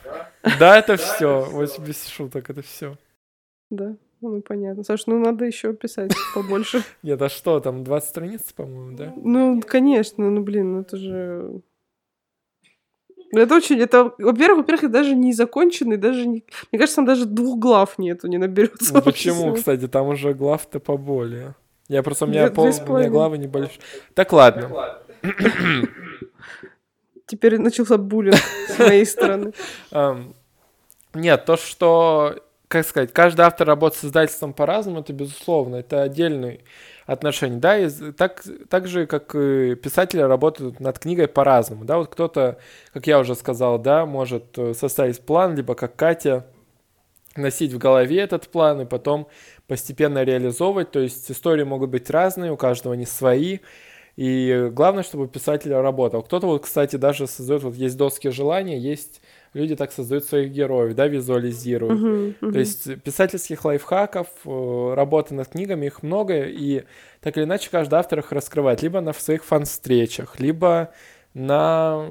Да, это все. Вот без шуток, это все. Да. Ну, понятно. Саш, ну надо еще писать побольше. [LAUGHS] Нет, а что, там 20 страниц, по-моему, да? Ну, конечно, ну, блин, ну это же... Это очень, это, во-первых, во-первых, это даже не законченный, даже не, мне кажется, там даже двух глав нету, не наберется. Ну, почему, кстати, там уже глав-то поболее. Я просто, у меня, пол, у меня главы небольшие. Так, ладно. Теперь начался буллинг с моей стороны. Нет, то, что, как сказать, каждый автор работает с издательством по-разному, это безусловно, это отдельный отношений, да, и так, так же, как и писатели работают над книгой по-разному, да, вот кто-то, как я уже сказал, да, может э, составить план, либо как Катя, носить в голове этот план и потом постепенно реализовывать, то есть истории могут быть разные, у каждого не свои, и главное, чтобы писатель работал. Кто-то вот, кстати, даже создает, вот есть доски желания, есть люди так создают своих героев, да, визуализируют. Uh-huh, uh-huh. То есть писательских лайфхаков, э, работы над книгами, их много, и так или иначе каждый автор их раскрывает, либо на своих фан-встречах, либо на...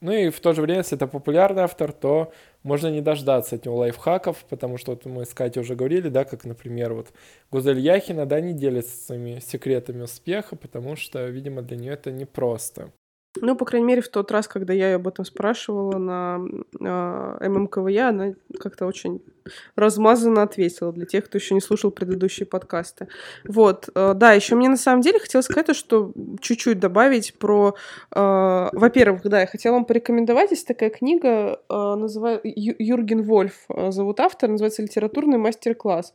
Ну и в то же время, если это популярный автор, то можно не дождаться от него лайфхаков, потому что вот мы с Катей уже говорили, да, как, например, вот Гузель Яхина, да, не делится своими секретами успеха, потому что, видимо, для нее это непросто. Ну, по крайней мере, в тот раз, когда я ее об этом спрашивала на э, ММКВЯ, она как-то очень размазанно ответила для тех, кто еще не слушал предыдущие подкасты. Вот, э, да, еще мне на самом деле хотелось сказать, что чуть-чуть добавить про... Э, во-первых, да, я хотела вам порекомендовать, есть такая книга, э, называется Юрген Вольф зовут автор, называется «Литературный мастер-класс».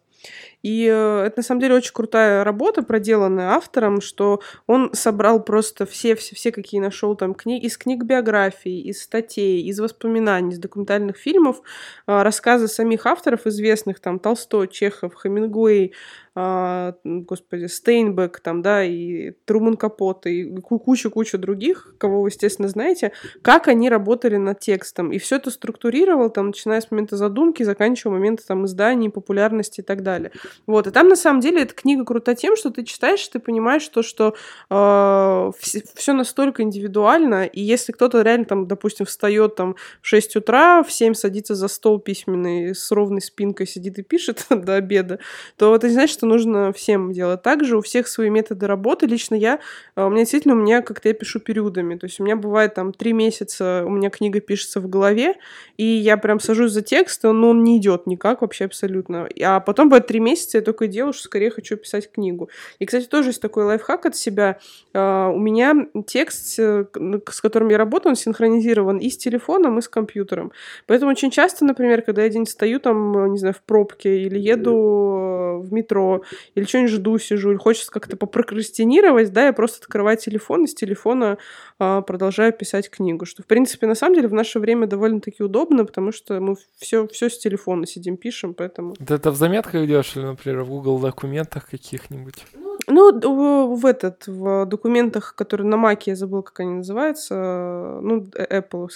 И э, это на самом деле очень крутая работа, проделанная автором, что он собрал просто все, все, все какие нашел там книги, из книг биографий, из статей, из воспоминаний, из документальных фильмов, э, рассказы самих авторов известных, там Толстой, Чехов, Хемингуэй, а, господи, Стейнбек, там, да, и Труман Капот, и кучу-кучу других, кого вы, естественно, знаете, как они работали над текстом. И все это структурировал, там, начиная с момента задумки, заканчивая момента там издания, популярности и так далее. Вот, и там, на самом деле, эта книга крута тем, что ты читаешь, ты понимаешь то, что э, а, все настолько индивидуально, и если кто-то реально, там, допустим, встает там в 6 утра, в 7 садится за стол письменный с ровной спинкой, сидит и пишет [LAUGHS] до обеда, то ты знаешь, что нужно всем делать так же. У всех свои методы работы. Лично я, э, у меня действительно, у меня как-то я пишу периодами. То есть у меня бывает там три месяца, у меня книга пишется в голове, и я прям сажусь за текст, но он не идет никак вообще абсолютно. А потом бывает три месяца, я только и делаю, что скорее хочу писать книгу. И, кстати, тоже есть такой лайфхак от себя. Э, у меня текст, э, с которым я работаю, он синхронизирован и с телефоном, и с компьютером. Поэтому очень часто, например, когда я день стою там, не знаю, в пробке или еду в метро, или что-нибудь жду, сижу, или хочется как-то попрокрастинировать, да, я просто открываю телефон, и с телефона а, продолжаю писать книгу, что, в принципе, на самом деле в наше время довольно-таки удобно, потому что мы все, все с телефона сидим, пишем, поэтому... Ты это в заметках идешь или, например, в Google документах каких-нибудь? Ну, в этот, в документах, которые на Маке, я забыла, как они называются, ну, Apple,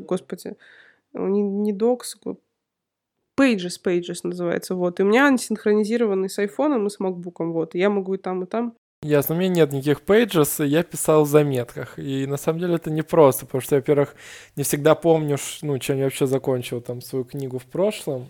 господи, не, не Docs, Pages, Pages называется, вот. И у меня они синхронизированы с айфоном и с макбуком, вот. И я могу и там, и там. Ясно, у меня нет никаких pages, я писал в заметках. И на самом деле это непросто, потому что, во-первых, не всегда помню, ну, чем я вообще закончил там свою книгу в прошлом.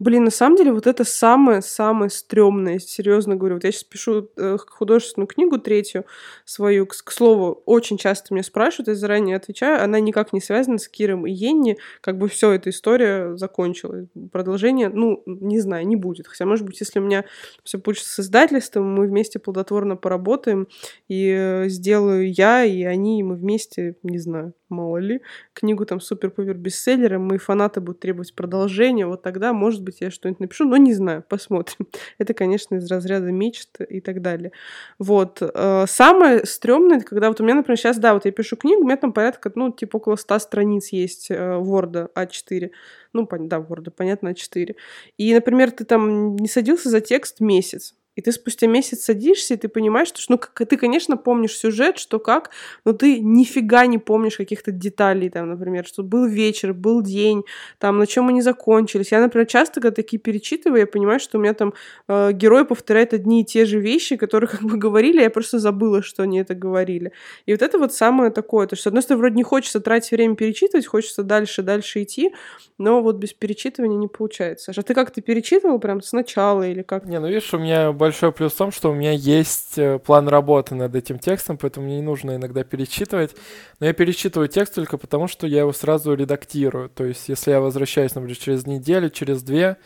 Блин, на самом деле вот это самое-самое стрёмное, серьезно говорю. Вот я сейчас пишу э, художественную книгу третью свою. К, к слову, очень часто меня спрашивают, я заранее отвечаю, она никак не связана с Киром и Йенни. Как бы все, эта история закончилась. Продолжение, ну, не знаю, не будет. Хотя, может быть, если у меня все получится с издательством, мы вместе плодотворно поработаем, и э, сделаю я, и они, и мы вместе, не знаю, мало ли, книгу там супер-пупер бестселлером, мои фанаты будут требовать продолжения, вот тогда, может быть, я что-нибудь напишу, но не знаю, [LAUGHS] посмотрим. Это, конечно, из разряда мечт и так далее. Вот. Э, самое стрёмное, когда вот у меня, например, сейчас, да, вот я пишу книгу, у меня там порядка, ну, типа около 100 страниц есть э, Word А4. Ну, да, Word, понятно, А4. И, например, ты там не садился за текст месяц, и ты спустя месяц садишься, и ты понимаешь, что, ну, как, ты, конечно, помнишь сюжет, что как, но ты нифига не помнишь каких-то деталей, там, например, что был вечер, был день, там, на чем они закончились. Я, например, часто, когда такие перечитываю, я понимаю, что у меня там э, герой повторяет одни и те же вещи, которые [LAUGHS] как бы говорили, я просто забыла, что они это говорили. И вот это вот самое такое, то, что, с одной стороны, вроде не хочется тратить время перечитывать, хочется дальше, дальше идти, но вот без перечитывания не получается. А ты как, ты перечитывал прям сначала или как? Не, ну видишь, у меня большой плюс в том, что у меня есть э, план работы над этим текстом, поэтому мне не нужно иногда перечитывать. Но я перечитываю текст только потому, что я его сразу редактирую. То есть, если я возвращаюсь, например, через неделю, через две,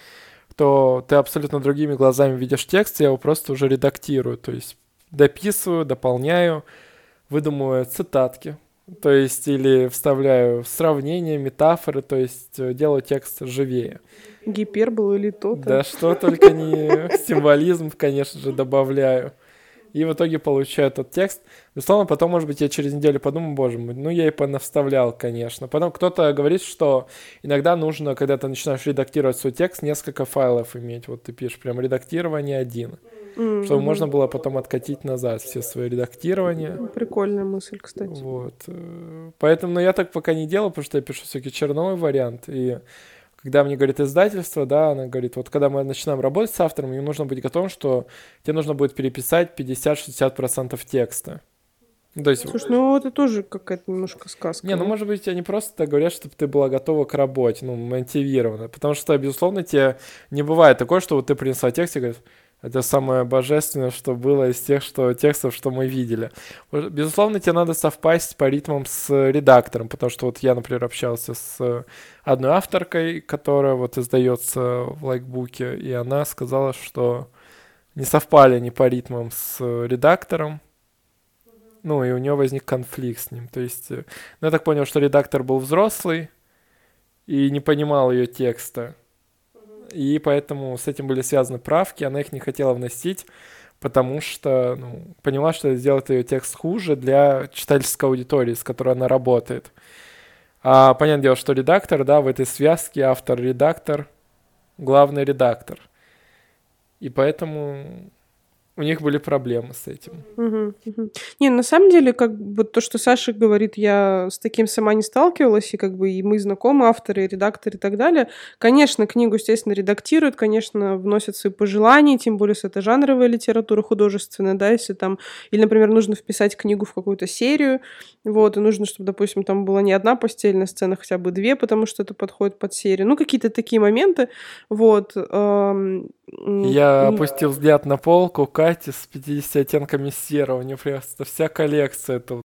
то ты абсолютно другими глазами видишь текст, я его просто уже редактирую. То есть, дописываю, дополняю, выдумываю цитатки, то есть или вставляю сравнения, метафоры, то есть э, делаю текст живее гиперболу или то-то. Да что только не символизм, конечно же, добавляю. И в итоге получаю тот текст. Безусловно, потом, может быть, я через неделю подумаю, боже мой, ну я и понавставлял, конечно. Потом кто-то говорит, что иногда нужно, когда ты начинаешь редактировать свой текст, несколько файлов иметь. Вот ты пишешь прям редактирование один. Mm-hmm. чтобы можно было потом откатить назад все свои редактирования. Прикольная мысль, кстати. Вот. Э, поэтому, но ну, я так пока не делал, потому что я пишу все-таки черновой вариант, и когда мне говорит издательство, да, она говорит, вот когда мы начинаем работать с автором, им нужно быть готовым, что тебе нужно будет переписать 50-60% текста. То есть... Слушай, ну это тоже какая-то немножко сказка. Не, ну может быть, они просто так говорят, чтобы ты была готова к работе, ну, мотивирована. Потому что, безусловно, тебе не бывает такое, что вот ты принесла текст и говоришь, это самое божественное, что было из тех что, текстов, что мы видели. Безусловно, тебе надо совпасть по ритмам с редактором, потому что вот я, например, общался с одной авторкой, которая вот издается в лайкбуке, и она сказала, что не совпали они по ритмам с редактором, ну, и у нее возник конфликт с ним. То есть, ну, я так понял, что редактор был взрослый и не понимал ее текста и поэтому с этим были связаны правки, она их не хотела вносить, потому что ну, поняла, что сделает ее текст хуже для читательской аудитории, с которой она работает. А понятное дело, что редактор, да, в этой связке автор-редактор, главный редактор. И поэтому у них были проблемы с этим. Угу, угу. Не, на самом деле, как бы то, что Саша говорит, я с таким сама не сталкивалась, и как бы и мы знакомы, авторы, редакторы и так далее. Конечно, книгу, естественно, редактируют, конечно, вносят свои пожелания, тем более, если это жанровая литература художественная, да, если там, или, например, нужно вписать книгу в какую-то серию, вот, и нужно, чтобы, допустим, там была не одна постельная сцена, хотя бы две, потому что это подходит под серию. Ну, какие-то такие моменты, вот. Эм, я опустил взгляд на полку, Кати с 50 оттенками серого. У нее просто вся коллекция тут.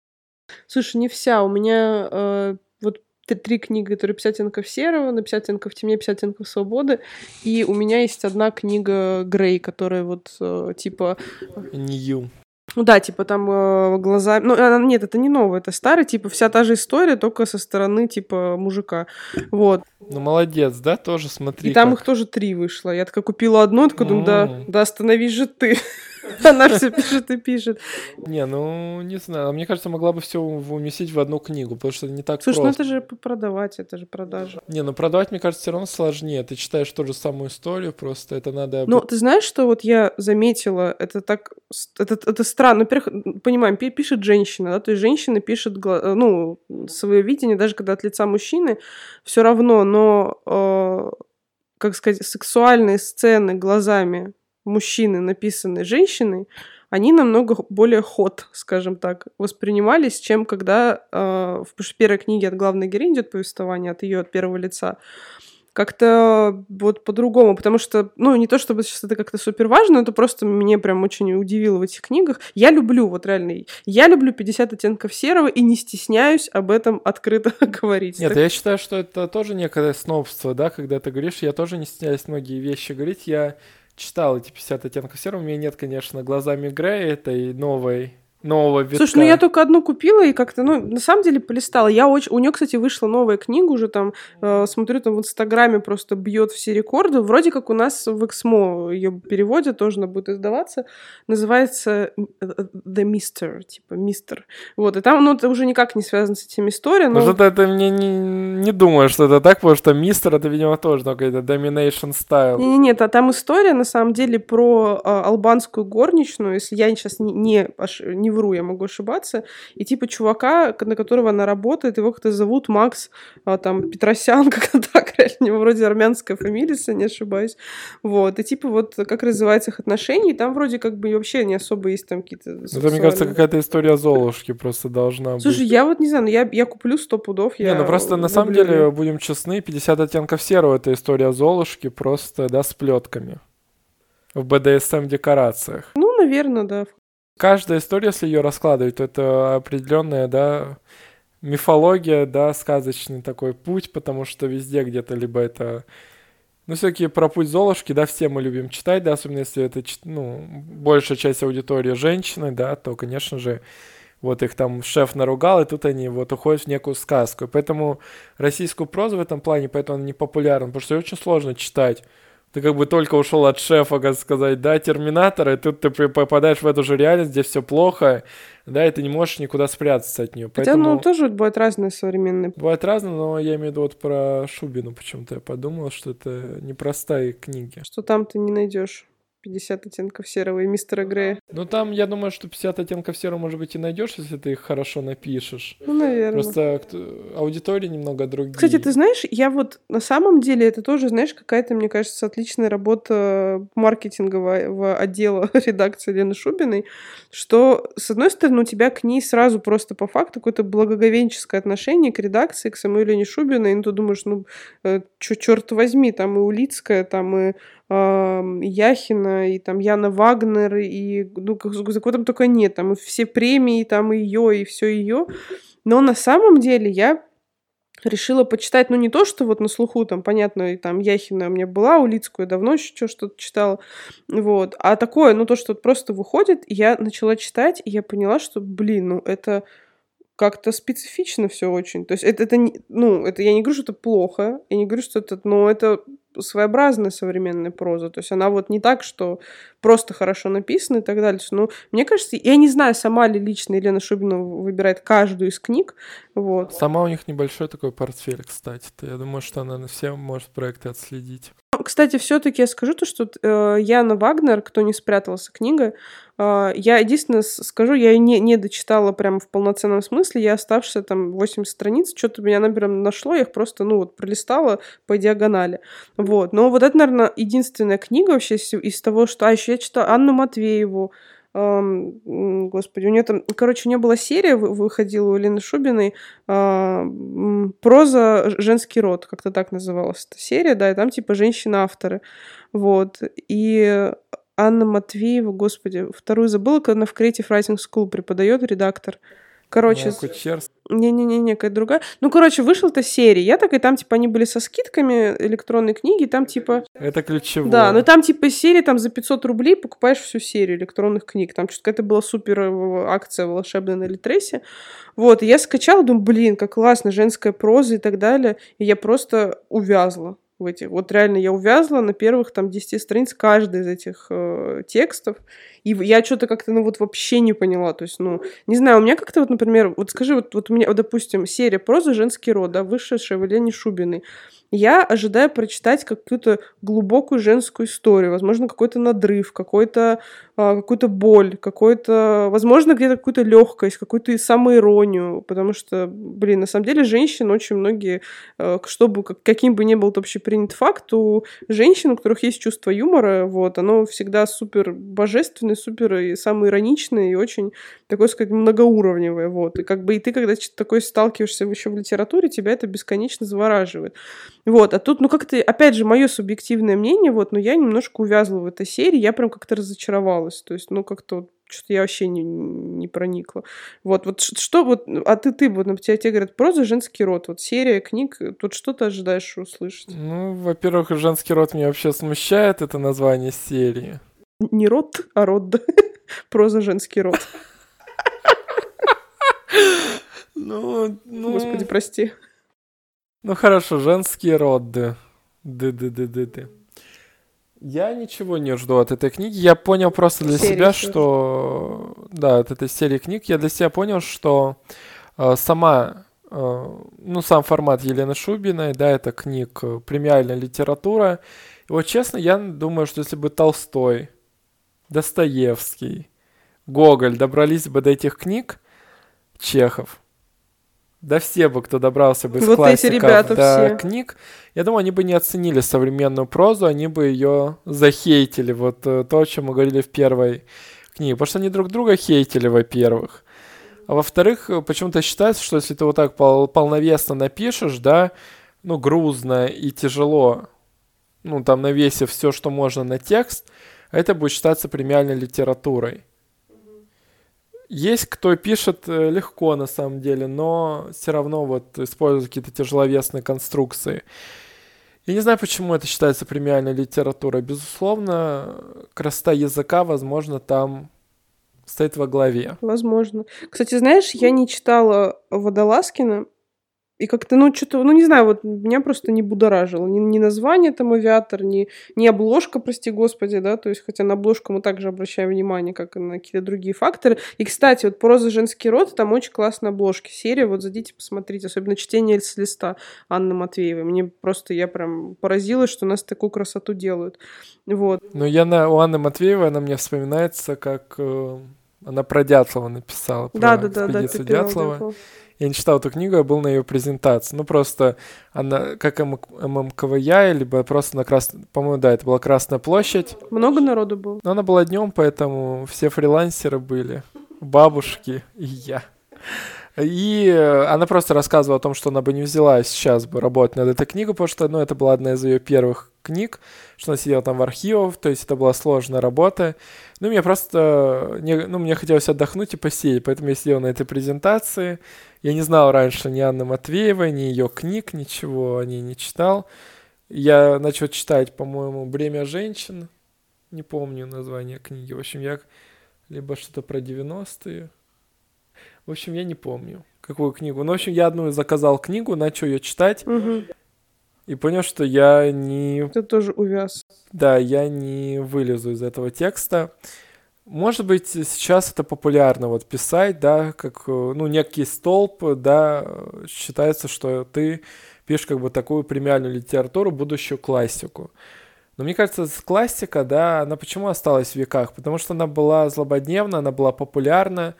Слушай, не вся. У меня э, вот три книги, которые 50 оттенков серого, на 50 оттенков темнее, 50 оттенков свободы. И у меня есть одна книга Грей, которая вот э, типа... Нью. Ну да, типа там э, глаза... Ну, а, нет, это не новое, это старый, типа вся та же история, только со стороны, типа, мужика. Вот. Ну, молодец, да, тоже смотри. И там их тоже три вышло. Я такая купила одну, такая думаю, да, да остановись же ты. [LAUGHS] Она все пишет и пишет. Не, ну, не знаю. Мне кажется, могла бы все уместить в одну книгу, потому что не так Слушай, ну это же продавать, это же продажа. Не, ну продавать, мне кажется, все равно сложнее. Ты читаешь ту же самую историю, просто это надо... Ну, ты знаешь, что вот я заметила, это так... Это, это странно. Во-первых, понимаем, пишет женщина, да, то есть женщина пишет, ну, свое видение, даже когда от лица мужчины, все равно, но, э, как сказать, сексуальные сцены глазами мужчины, написанные женщиной, они намного более ход, скажем так, воспринимались, чем когда э, в первой книге от главной героини идет повествование, от ее от первого лица как-то вот по-другому, потому что, ну, не то чтобы сейчас это как-то супер важно, это просто мне прям очень удивило в этих книгах. Я люблю, вот реально, я люблю 50 оттенков серого и не стесняюсь об этом открыто [LAUGHS] говорить. Нет, так... я считаю, что это тоже некое снобство, да, когда ты говоришь, я тоже не стесняюсь многие вещи говорить, я читал эти 50 оттенков серого. У меня нет, конечно, глазами Грея этой новой нового витка. Слушай, ну я только одну купила и как-то, ну, на самом деле полистала. Я очень... У нее, кстати, вышла новая книга уже там, э, смотрю, там в Инстаграме просто бьет все рекорды. Вроде как у нас в Эксмо ее переводят, тоже она будет издаваться. Называется э, The Mister, типа Мистер. Вот, и там, ну, это уже никак не связано с этим историей, но... Ну, что-то это мне не, не думаю, что это так, потому что Мистер, это, видимо, тоже какой-то domination style. Не-не-нет, а там история, на самом деле, про э, албанскую горничную, если я сейчас не, не, не не вру, я могу ошибаться, и типа чувака, на которого она работает, его как-то зовут Макс а, там Петросян, [LAUGHS] как-то так, реально, у него вроде армянская фамилия, если не ошибаюсь. Вот, и типа вот как развивается их отношения, и там вроде как бы вообще не особо есть там какие-то ну, Это, мне кажется, какая-то история Золушки просто должна Слушай, быть. Слушай, я вот не знаю, но я, я куплю сто пудов, я Не, ну просто на самом деле, будем честны, 50 оттенков серого — это история Золушки просто, да, с плетками в БДСМ декорациях. Ну, наверное, да, каждая история, если ее раскладывать, то это определенная, да, мифология, да, сказочный такой путь, потому что везде где-то либо это... Ну, все-таки про путь Золушки, да, все мы любим читать, да, особенно если это, ну, большая часть аудитории женщины, да, то, конечно же, вот их там шеф наругал, и тут они вот уходят в некую сказку. Поэтому российскую прозу в этом плане, поэтому она не популярна, потому что ее очень сложно читать ты как бы только ушел от шефа, как сказать, да, терминатора, и тут ты попадаешь в эту же реальность, где все плохо, да, и ты не можешь никуда спрятаться от нее. Хотя, Поэтому... ну, тоже бывает разные современные. Бывает разные, но я имею в виду вот про Шубину почему-то я подумал, что это непростые книги. Что там ты не найдешь 50 оттенков серого и мистера Грея. Ну, там, я думаю, что 50 оттенков серого, может быть, и найдешь, если ты их хорошо напишешь. Ну, наверное. Просто аудитории немного другие. Кстати, ты знаешь, я вот на самом деле это тоже, знаешь, какая-то, мне кажется, отличная работа маркетингового отдела [LAUGHS] редакции Лены Шубиной, что, с одной стороны, у тебя к ней сразу просто по факту какое-то благоговенческое отношение к редакции, к самой Лене Шубиной, и ну, ты думаешь, ну, э, черт возьми, там и Улицкая, там и Яхина, и там Яна Вагнер, и ну, за кого там только нет, там и все премии, там и ее, и все ее. Но на самом деле я решила почитать, ну, не то, что вот на слуху, там, понятно, и там Яхина у меня была, Улицкую давно еще что-то читала, вот, а такое, ну, то, что просто выходит, я начала читать, и я поняла, что, блин, ну, это как-то специфично все очень. То есть это, это, ну, это я не говорю, что это плохо, я не говорю, что это, но это своеобразная современная проза. То есть она вот не так, что просто хорошо написана и так далее. Ну, мне кажется, я не знаю, сама ли лично Елена Шубина выбирает каждую из книг. Вот. Сама у них небольшой такой портфель, кстати. -то. Я думаю, что она на все может проекты отследить. Кстати, все-таки я скажу то, что э, Яна Вагнер, кто не спрятался, книга, э, я единственное скажу, я ее не, не дочитала прямо в полноценном смысле, я оставшиеся там 80 страниц, что-то меня, наверное, нашло, я их просто, ну, вот, пролистала по диагонали. Вот. Но вот это, наверное, единственная книга вообще из, из того, что... А, еще я читала Анну Матвееву, господи, у нее там, короче, у нее была серия, выходила у Елены Шубиной, а, проза «Женский род», как-то так называлась эта серия, да, и там типа женщины-авторы, вот, и Анна Матвеева, господи, вторую забыла, когда она в Creative Writing School преподает, редактор, Короче, не-не-не, какая другая. Ну, короче, вышла эта серия. Я так и там, типа, они были со скидками электронной книги, там, типа... Это ключевое. Да, ну там, типа, серия, там, за 500 рублей покупаешь всю серию электронных книг. Там что-то какая-то была супер э, акция волшебная на Литресе. Вот, и я скачала, думаю, блин, как классно, женская проза и так далее. И я просто увязла в этих. Вот реально я увязла на первых там 10 страниц каждый из этих э, текстов. И я что-то как-то, ну, вот вообще не поняла. То есть, ну, не знаю, у меня как-то вот, например, вот скажи, вот, вот у меня, вот, допустим, серия проза «Женский род», да, вышедшая в Елене Шубиной. Я ожидаю прочитать какую-то глубокую женскую историю, возможно, какой-то надрыв, какой-то, какую-то боль, какой-то, возможно, где-то какую-то легкость, какую-то самоиронию, потому что, блин, на самом деле женщин очень многие, а, чтобы, каким бы ни был общепринят факт, у женщин, у которых есть чувство юмора, вот, оно всегда супер божественное, супер и самоироничное, и очень такое, сказать, многоуровневое, вот, и как бы и ты, когда такой сталкиваешься еще в литературе, тебя это бесконечно завораживает. Вот, а тут, ну, как-то, опять же, мое субъективное мнение, вот, но я немножко увязла в этой серии, я прям как-то разочаровалась. То есть, ну, как-то что-то я вообще не, не проникла. Вот, вот что вот, а ты, ты, вот, на тебя, тебе говорят, проза женский род, вот серия книг, тут что ты ожидаешь услышать? Ну, во-первых, женский род меня вообще смущает, это название серии. Не род, а род, [LAUGHS] проза женский род. [LAUGHS] Ну, ну... Господи, прости. Ну хорошо, женские роды. Ды-ды-ды-ды-ды. Я ничего не жду от этой книги. Я понял просто для серии себя, что... Да, от этой серии книг я для себя понял, что э, сама... Э, ну, сам формат Елены Шубиной, да, это книг э, премиальная литература. И вот честно, я думаю, что если бы Толстой, Достоевский, Гоголь добрались бы до этих книг, Чехов, да все бы, кто добрался бы из вот классиков до все. книг, я думаю, они бы не оценили современную прозу, они бы ее захейтили. Вот э, то, о чем мы говорили в первой книге. Потому что они друг друга хейтили, во-первых. А во-вторых, э, почему-то считается, что если ты вот так пол полновесно напишешь, да, ну, грузно и тяжело, ну, там, навесив все, что можно на текст, это будет считаться премиальной литературой. Есть кто пишет э, легко на самом деле, но все равно вот используют какие-то тяжеловесные конструкции. Я не знаю, почему это считается премиальной литературой. Безусловно, красота языка, возможно, там стоит во главе. Возможно. Кстати, знаешь, я не читала Водолазкина, и как-то, ну, что-то, ну, не знаю, вот меня просто не будоражило. Ни, ни название там «Авиатор», ни, ни обложка, прости господи, да, то есть, хотя на обложку мы также обращаем внимание, как и на какие-то другие факторы. И, кстати, вот «Проза женский род» там очень классные обложки. Серия, вот зайдите, посмотрите, особенно чтение с листа Анны Матвеевой. Мне просто, я прям поразилась, что у нас такую красоту делают. Вот. Ну, я на, у Анны Матвеевой, она мне вспоминается, как э, она про Дятлова написала. Про да, да, да, да, Дятлова. Я не читал эту книгу, я был на ее презентации. Ну, просто она, как ММКВЯ, либо просто на Красной... По-моему, да, это была Красная площадь. Много народу было? Но она была днем, поэтому все фрилансеры были. Бабушки и я. И она просто рассказывала о том, что она бы не взяла сейчас бы работать над этой книгой, потому что, ну, это была одна из ее первых книг, что она сидела там в архивах, то есть это была сложная работа. Ну, мне просто, не, ну, мне хотелось отдохнуть и посеять, поэтому я сидел на этой презентации. Я не знал раньше ни Анны Матвеевой, ни ее книг, ничего о ней не читал. Я начал читать, по-моему, «Бремя женщин», не помню название книги. В общем, я либо что-то про 90-е. В общем, я не помню, какую книгу. Ну, в общем, я одну заказал книгу, начал ее читать. Угу. И понял, что я не... Ты тоже увяз. Да, я не вылезу из этого текста. Может быть, сейчас это популярно вот писать, да, как, ну, некий столб, да, считается, что ты пишешь как бы такую премиальную литературу, будущую классику. Но мне кажется, классика, да, она почему осталась в веках? Потому что она была злободневна, она была популярна,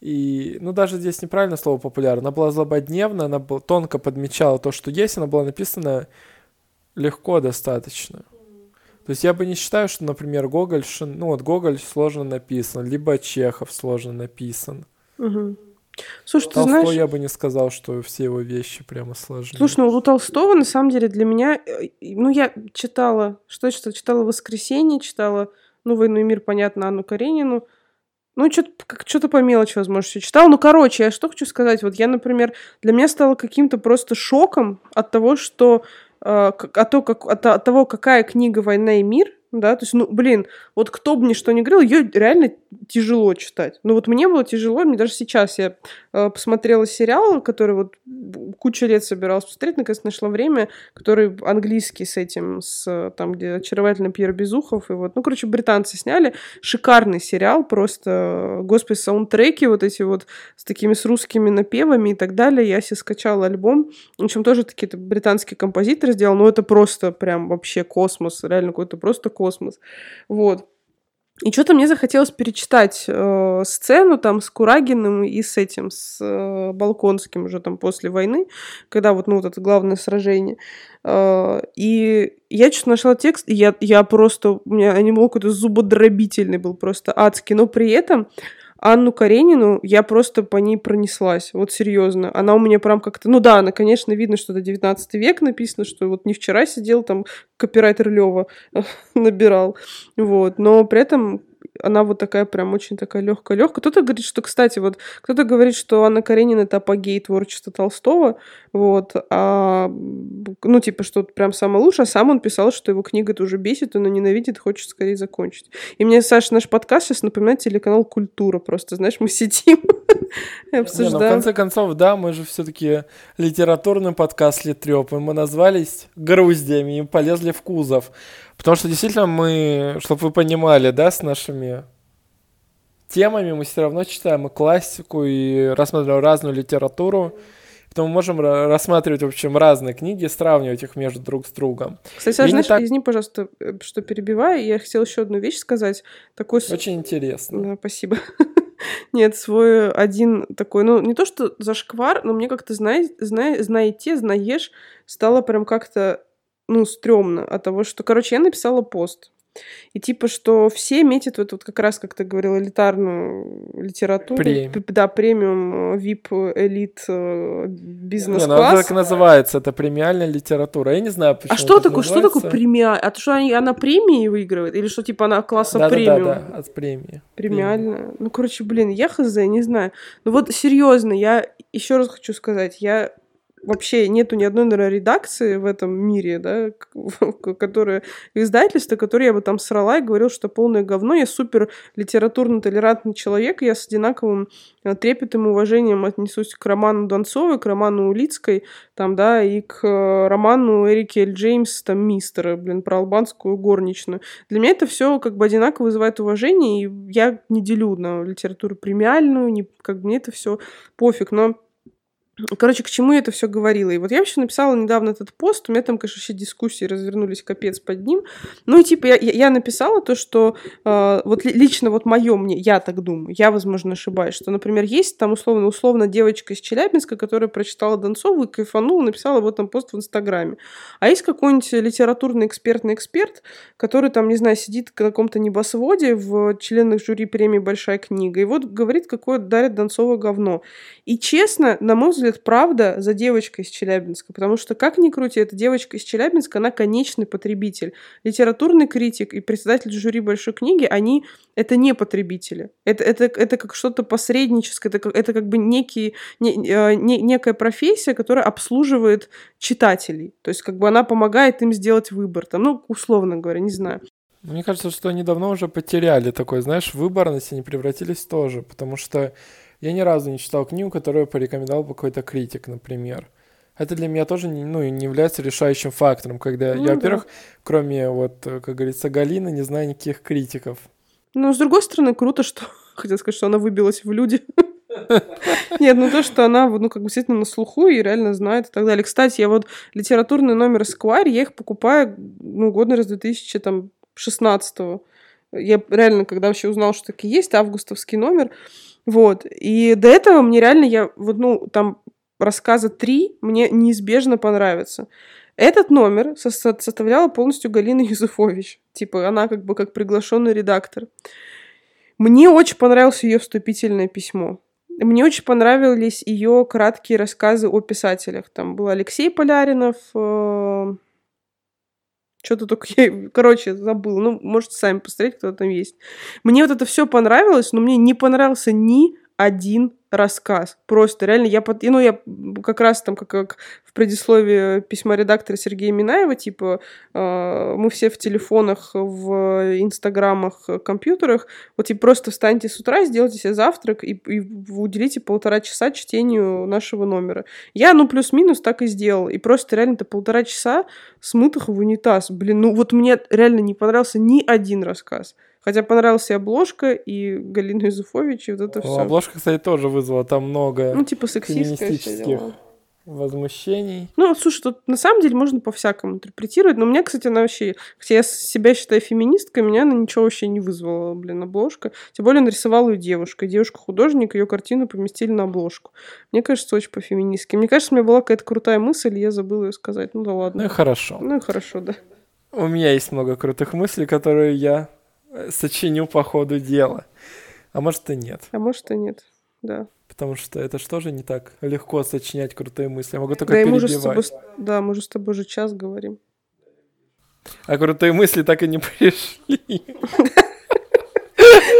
и, ну, даже здесь неправильно слово популярно. Она была злободневна, она был, тонко подмечала то, что есть, она была написана легко достаточно. То есть я бы не считаю, что, например, Гоголь, ну вот Гоголь сложно написан, либо Чехов сложно написан. Угу. Слушай, Толстой ты знаешь... я бы не сказал, что все его вещи прямо сложны. Слушай, ну у Толстого на самом деле для меня... Э, ну я читала... Что я читала? Читала «Воскресенье», читала «Ну, «Войну и мир», понятно, Анну Каренину. Ну, что-то по мелочи, возможно, все читал. Ну, короче, я что хочу сказать. Вот я, например, для меня стало каким-то просто шоком от того, что э, от, того, как, от, от того, какая книга «Война и мир», да, то есть, ну, блин, вот кто бы мне что ни говорил, ее реально тяжело читать. Ну, вот мне было тяжело, мне даже сейчас я э, посмотрела сериал, который вот кучу лет собиралась посмотреть, наконец нашла время, который английский с этим, с там, где очаровательный Пьер Безухов, и вот, ну, короче, британцы сняли, шикарный сериал, просто, господи, саундтреки вот эти вот с такими, с русскими напевами и так далее, я себе скачала альбом, в общем, тоже такие британские композиторы сделал, но это просто прям вообще космос, реально какой-то просто космос. Вот. И что-то мне захотелось перечитать э, сцену там с Курагиным и с этим, с э, Балконским уже там после войны, когда вот, ну, вот это главное сражение. Э, и я что-то нашла текст, и я, я просто, у меня анимал какой-то зубодробительный был, просто адский, но при этом Анну Каренину я просто по ней пронеслась, вот серьезно. Она у меня прям как-то... Ну да, она, конечно, видно, что это 19 век написано, что вот не вчера сидел там копирайтер Лева [LAUGHS] набирал, вот. Но при этом она вот такая прям очень такая легкая легкая. Кто-то говорит, что, кстати, вот кто-то говорит, что Анна Каренина это апогей творчества Толстого, вот, а, ну, типа, что прям самое лучшее, а сам он писал, что его книга это уже бесит, он ее ненавидит, хочет скорее закончить. И мне, Саша, наш подкаст сейчас напоминает телеканал «Культура», просто, знаешь, мы сидим [LAUGHS] и обсуждаем. Не, ну, в конце концов, да, мы же все-таки литературный подкаст Литреп, и мы назвались груздями и полезли в кузов. Потому что действительно мы, чтобы вы понимали, да, с нашими темами мы все равно читаем и классику, и рассматриваем разную литературу. Поэтому мы можем рассматривать, в общем, разные книги, сравнивать их между друг с другом. Кстати, а знаешь, так... извини, пожалуйста, что перебиваю, я хотела еще одну вещь сказать. Такой... Очень интересно. Да, спасибо. [LAUGHS] Нет, свой один такой, ну, не то что зашквар, но мне как-то, знаете, знаете, знаешь, стало прям как-то ну, стрёмно от того, что... Короче, я написала пост. И типа, что все метят вот, вот как раз, как ты говорил, элитарную литературу. Премиум. Да, премиум, вип, элит, э, бизнес-класс. Не, ну, так называется, это премиальная литература. Я не знаю, почему А что такое, что такое премиальная? А то, что они, она премии выигрывает? Или что, типа, она класса да, премиум? Да, да, да, от премии. Премиальная. Премиум. Ну, короче, блин, я хз, не знаю. Ну вот, серьезно, я еще раз хочу сказать, я вообще нету ни одной, наверное, редакции в этом мире, да, [LAUGHS] которая издательство, которое я бы там срала и говорил, что полное говно. Я супер литературно-толерантный человек, я с одинаковым э, трепетом уважением отнесусь к роману Донцовой, к роману Улицкой, там, да, и к э, роману Эрики Эль Джеймс, там, Мистера, блин, про албанскую горничную. Для меня это все как бы одинаково вызывает уважение, и я не делю на литературу премиальную, не, как бы мне это все пофиг, но Короче, к чему я это все говорила? И вот я вообще написала недавно этот пост, у меня там, конечно, вообще дискуссии развернулись капец под ним. Ну, и типа, я, я написала то, что э, вот лично вот мое мне, я так думаю, я, возможно, ошибаюсь, что, например, есть там условно, условно девочка из Челябинска, которая прочитала Донцову и кайфанула, написала вот там пост в Инстаграме. А есть какой-нибудь литературный экспертный эксперт, который там, не знаю, сидит на каком-то небосводе в членах жюри премии «Большая книга», и вот говорит, какое дарит Донцова говно. И честно, на мой взгляд, взгляд, правда за девочкой из Челябинска, потому что, как ни крути, эта девочка из Челябинска, она конечный потребитель. Литературный критик и председатель жюри большой книги, они это не потребители. Это, это, это как что-то посредническое, это это как бы некий, не, э, не, некая профессия, которая обслуживает читателей. То есть как бы она помогает им сделать выбор. Там, ну, условно говоря, не знаю. Мне кажется, что они давно уже потеряли такой, знаешь, выборность, они превратились тоже, потому что я ни разу не читал книгу, которую порекомендовал бы какой-то критик, например. Это для меня тоже не, ну, не является решающим фактором, когда ну, я, во-первых, да. кроме, вот, как говорится, Галины, не знаю никаких критиков. Ну, с другой стороны, круто, что... [LAUGHS] Хотел сказать, что она выбилась в люди. [LAUGHS] Нет, ну то, что она, ну, как бы действительно на слуху и реально знает и так далее. Кстати, я вот литературный номер Esquire, я их покупаю, ну, год, наверное, с 2016 Я реально, когда вообще узнал, что такие есть, августовский номер, вот. И до этого мне реально, я вот, ну, там рассказа три мне неизбежно понравится. Этот номер со составляла полностью Галина Юзефович. Типа, она как бы как приглашенный редактор. Мне очень понравилось ее вступительное письмо. Мне очень понравились ее краткие рассказы о писателях. Там был Алексей Поляринов, э что-то только я, короче, забыл. Ну, можете сами посмотреть, кто там есть. Мне вот это все понравилось, но мне не понравился ни один рассказ. Просто реально, я, под, ну, я как раз там, как, как в предисловии письма редактора Сергея Минаева, типа, э, мы все в телефонах, в инстаграмах, компьютерах, вот и просто встаньте с утра, сделайте себе завтрак и, и уделите полтора часа чтению нашего номера. Я, ну, плюс-минус так и сделал. И просто реально это полтора часа смытых в унитаз. Блин, ну вот мне реально не понравился ни один рассказ. Хотя понравилась и обложка, и Галина Юзуфович, и вот это все. Обложка, кстати, тоже вызвала там много ну, типа феминистических возмущений. Ну, слушай, тут на самом деле можно по-всякому интерпретировать, но у меня, кстати, она вообще, хотя я себя считаю феминисткой, меня она ничего вообще не вызвала, блин, обложка. Тем более нарисовала ее девушка. Девушка-художник, ее картину поместили на обложку. Мне кажется, очень по-феминистски. Мне кажется, у меня была какая-то крутая мысль, и я забыла ее сказать. Ну да ладно. Ну и хорошо. Ну и хорошо, да. У меня есть много крутых мыслей, которые я сочиню по ходу дела. А может и нет. А может и нет, да. Потому что это же не так легко сочинять крутые мысли. Я могу только да, перебивать. Мы тобой, да, мы же с тобой уже час говорим. А крутые мысли так и не [LAUGHS] пришли.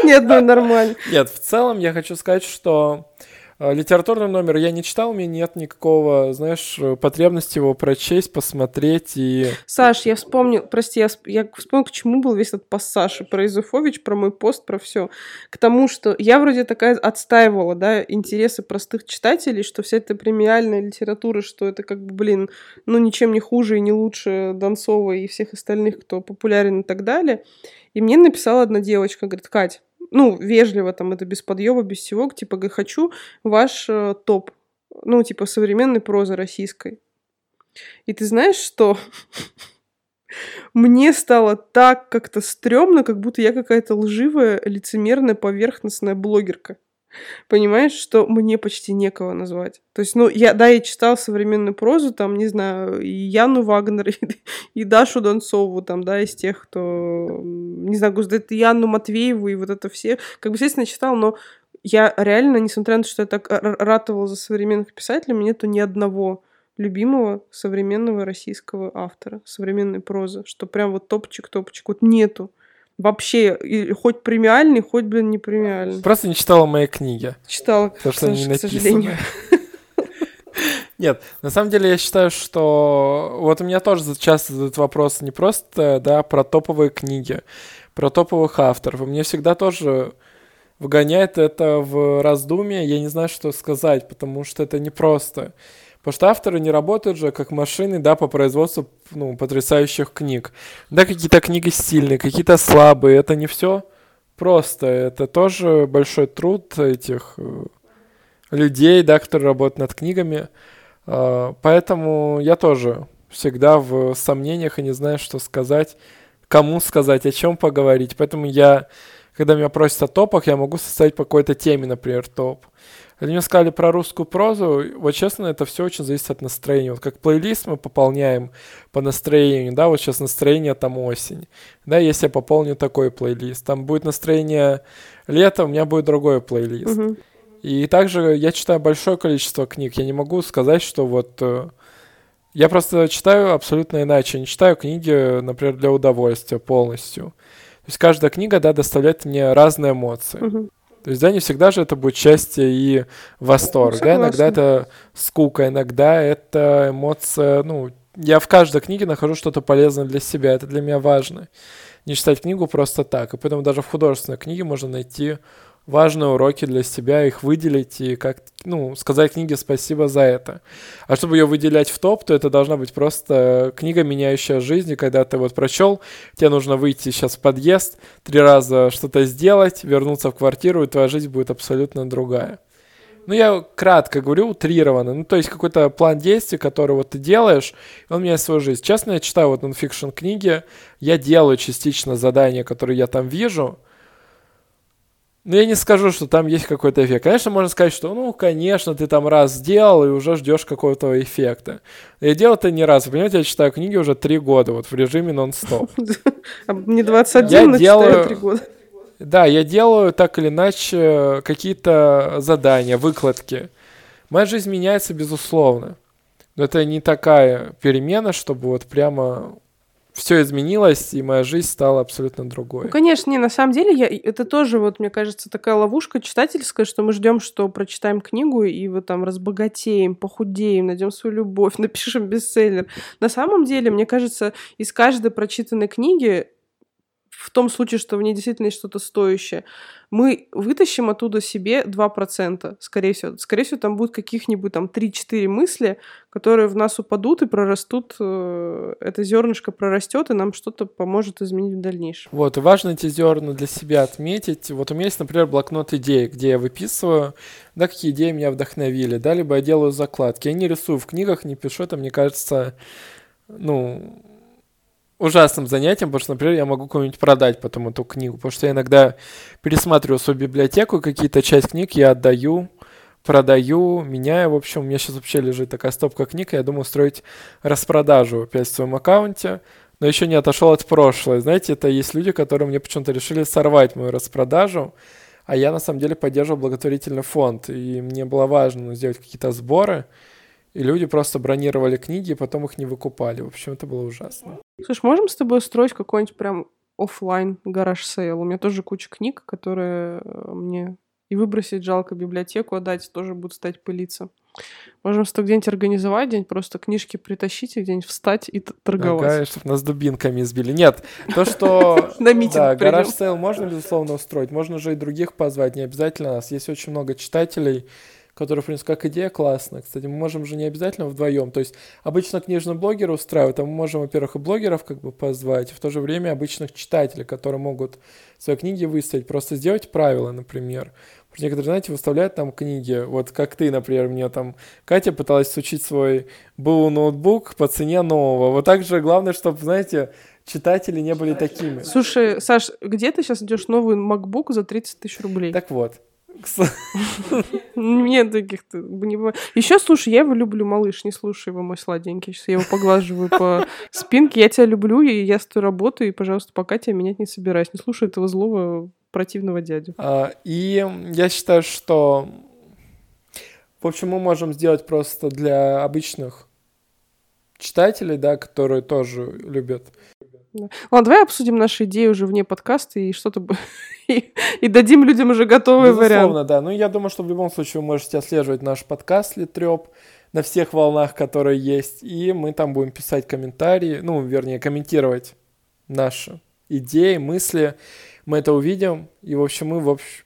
Нет, ну нормально. Нет, в целом я хочу сказать, что литературный номер я не читал, меня нет никакого, знаешь, потребности его прочесть, посмотреть и... Саш, я вспомнил, прости, я, я вспомнил, к чему был весь этот пассаж, про Изуфович, про мой пост, про все. К тому, что я вроде такая отстаивала, да, интересы простых читателей, что вся эта премиальная литература, что это как бы, блин, ну ничем не хуже и не лучше Донцова и всех остальных, кто популярен и так далее. И мне написала одна девочка, говорит, Кать, ну, вежливо, там, это без подъема, без всего, типа, хочу ваш э, топ, ну, типа, современной прозы российской. И ты знаешь, что? Мне стало так как-то стрёмно, как будто я какая-то лживая, лицемерная, поверхностная блогерка. Понимаешь, что мне почти некого назвать. То есть, ну, я, да, я читал современную прозу, там, не знаю, и Яну Вагнер, [LAUGHS] и, и Дашу Донцову, там, да, из тех, кто, не знаю, это Яну Матвееву и вот это все. Как бы, естественно, читал, но я реально, несмотря на то, что я так ратовала за современных писателей, мне нету ни одного любимого современного российского автора, современной прозы, что прям вот топчик-топчик, вот нету. Вообще, и, хоть премиальный, хоть, блин, не премиальный. Просто не читала мои книги. Читала, то, что к, не к сожалению. [LAUGHS] Нет, на самом деле я считаю, что вот у меня тоже часто задают вопрос не просто, да, про топовые книги, про топовых авторов. И мне всегда тоже вгоняет это в раздумье, я не знаю, что сказать, потому что это непросто. Потому что авторы не работают же как машины, да, по производству ну, потрясающих книг. Да, какие-то книги стильные, какие-то слабые. Это не все просто. Это тоже большой труд этих э, людей, да, которые работают над книгами. А, поэтому я тоже всегда в сомнениях и не знаю, что сказать, кому сказать, о чем поговорить. Поэтому я, когда меня просят о топах, я могу составить по какой-то теме, например, топ. Они мне сказали про русскую прозу, вот честно, это все очень зависит от настроения. Вот как плейлист мы пополняем по настроению, да, вот сейчас настроение там осень, да, если я пополню такой плейлист, там будет настроение лето, у меня будет другой плейлист. Uh-huh. И также я читаю большое количество книг, я не могу сказать, что вот... Э, я просто читаю абсолютно иначе, не читаю книги, например, для удовольствия полностью. То есть каждая книга, да, доставляет мне разные эмоции. Uh-huh. То есть, да, не всегда же это будет счастье и восторг, да, иногда это скука, иногда это эмоция, ну, я в каждой книге нахожу что-то полезное для себя, это для меня важно. Не читать книгу просто так, и поэтому даже в художественной книге можно найти важные уроки для себя, их выделить и как, ну, сказать книге спасибо за это. А чтобы ее выделять в топ, то это должна быть просто книга, меняющая жизнь, и когда ты вот прочел, тебе нужно выйти сейчас в подъезд, три раза что-то сделать, вернуться в квартиру, и твоя жизнь будет абсолютно другая. Ну, я кратко говорю, утрированно. Ну, то есть какой-то план действий, который вот ты делаешь, он меняет свою жизнь. Честно, я читаю вот нонфикшн книги, я делаю частично задания, которые я там вижу, ну, я не скажу, что там есть какой-то эффект. Конечно, можно сказать, что, ну, конечно, ты там раз сделал и уже ждешь какого-то эффекта. Я делал это не раз. Вы понимаете, я читаю книги уже три года, вот в режиме нон-стоп. [LAUGHS] А не 21, но читаю три года. Да, я делаю так или иначе какие-то задания, выкладки. Моя жизнь меняется, безусловно. Но это не такая перемена, чтобы вот прямо все изменилось, и моя жизнь стала абсолютно другой. Ну, конечно, не, на самом деле, я, это тоже, вот, мне кажется, такая ловушка читательская, что мы ждем, что прочитаем книгу, и вот там разбогатеем, похудеем, найдем свою любовь, [LAUGHS] напишем бестселлер. На самом деле, мне кажется, из каждой прочитанной книги в том случае, что в ней действительно есть что-то стоящее, мы вытащим оттуда себе 2%, скорее всего. Скорее всего, там будут каких-нибудь там 3-4 мысли, которые в нас упадут и прорастут, э, это зернышко прорастет, и нам что-то поможет изменить в дальнейшем. Вот, и важно эти зерна для себя отметить. Вот у меня есть, например, блокнот идей, где я выписываю, да, какие идеи меня вдохновили, да, либо я делаю закладки. Я не рисую в книгах, не пишу, это, мне кажется, ну, ужасным занятием, потому что, например, я могу кому-нибудь продать потом эту книгу, потому что я иногда пересматриваю свою библиотеку, какие-то часть книг я отдаю, продаю, меняю. В общем, у меня сейчас вообще лежит такая стопка книг, и я думаю устроить распродажу опять в своем аккаунте, но еще не отошел от прошлого. Знаете, это есть люди, которые мне почему-то решили сорвать мою распродажу, а я на самом деле поддерживал благотворительный фонд, и мне было важно сделать какие-то сборы, и люди просто бронировали книги, и потом их не выкупали. В общем, это было ужасно. Слушай, можем с тобой устроить какой-нибудь прям офлайн garage sale? У меня тоже куча книг, которые э, мне и выбросить жалко библиотеку отдать, тоже будут стоять пылиться. Можем что где-нибудь организовать, где-нибудь просто книжки притащить и где-нибудь встать и торговать. Ага, чтобы нас дубинками избили. Нет, то, что... [LAUGHS] На митинг Да, garage sale можно, безусловно, устроить. Можно же и других позвать, не обязательно нас. Есть очень много читателей, который, в принципе, как идея классная. Кстати, мы можем же не обязательно вдвоем. То есть обычно книжные блогеры устраивают, а мы можем, во-первых, и блогеров как бы позвать, и в то же время обычных читателей, которые могут свои книги выставить. Просто сделать правила, например. Некоторые, знаете, выставляют там книги, вот как ты, например, мне там, Катя пыталась учить свой был ноутбук по цене нового. Вот так же главное, чтобы, знаете, читатели не были такими. Слушай, Саш, где ты сейчас идешь новый MacBook за 30 тысяч рублей? Так вот, [LAUGHS] нет таких-то не бывает. Еще, слушай, я его люблю, малыш, не слушай его, мой сладенький. Сейчас я его поглаживаю по [LAUGHS] спинке. Я тебя люблю, и я с тобой работаю, и, пожалуйста, пока тебя менять не собираюсь. Не слушай этого злого противного дядю. А, и я считаю, что в общем, мы можем сделать просто для обычных читателей, да, которые тоже любят да. Ладно, давай обсудим наши идеи уже вне подкаста и что-то [LAUGHS] и, [LAUGHS] и дадим людям уже готовый Безусловно, вариант. да. Ну, я думаю, что в любом случае вы можете отслеживать наш подкаст Литреп на всех волнах, которые есть, и мы там будем писать комментарии, ну, вернее, комментировать наши идеи, мысли. Мы это увидим, и, в общем, мы, в общем...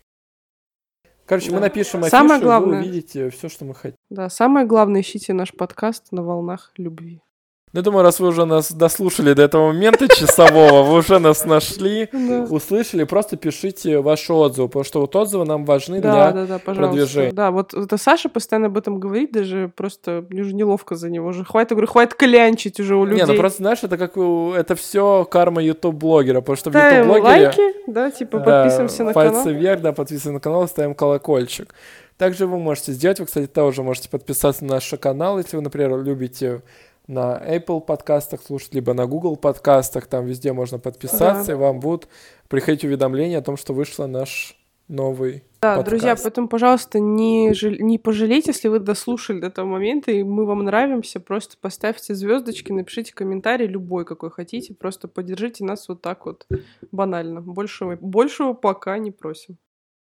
Короче, да. мы напишем афишу, Самое главное... вы увидите все, что мы хотим. Да, самое главное, ищите наш подкаст на волнах любви. Ну, думаю, раз вы уже нас дослушали до этого момента часового, вы уже нас нашли, [LAUGHS] услышали, просто пишите ваши отзывы, потому что вот отзывы нам важны для продвижения. Да, вот это Саша постоянно об этом говорит, даже просто мне уже неловко за него уже. Хватит, говорю, хватит клянчить уже у людей. Не, ну просто, знаешь, это как это все карма YouTube-блогера, потому что в YouTube-блогере... лайки, да, типа подписываемся на канал. Пальцы вверх, да, подписываемся на канал, ставим колокольчик. Также вы можете сделать, вы, кстати, тоже можете подписаться на наш канал, если вы, например, любите на Apple подкастах слушать, либо на Google подкастах, там везде можно подписаться, да. и вам будут приходить уведомления о том, что вышла наш новый да, подкаст. друзья, поэтому, пожалуйста, не, жал... не пожалейте, если вы дослушали до этого момента, и мы вам нравимся, просто поставьте звездочки, напишите комментарий любой, какой хотите, просто поддержите нас вот так вот банально. Большего, большего пока не просим.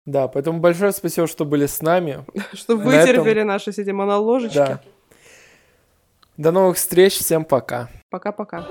Да, поэтому большое спасибо, что были с нами. [LAUGHS] Что вытерпели наши эти моноложечки. Да. До новых встреч, всем пока. Пока-пока.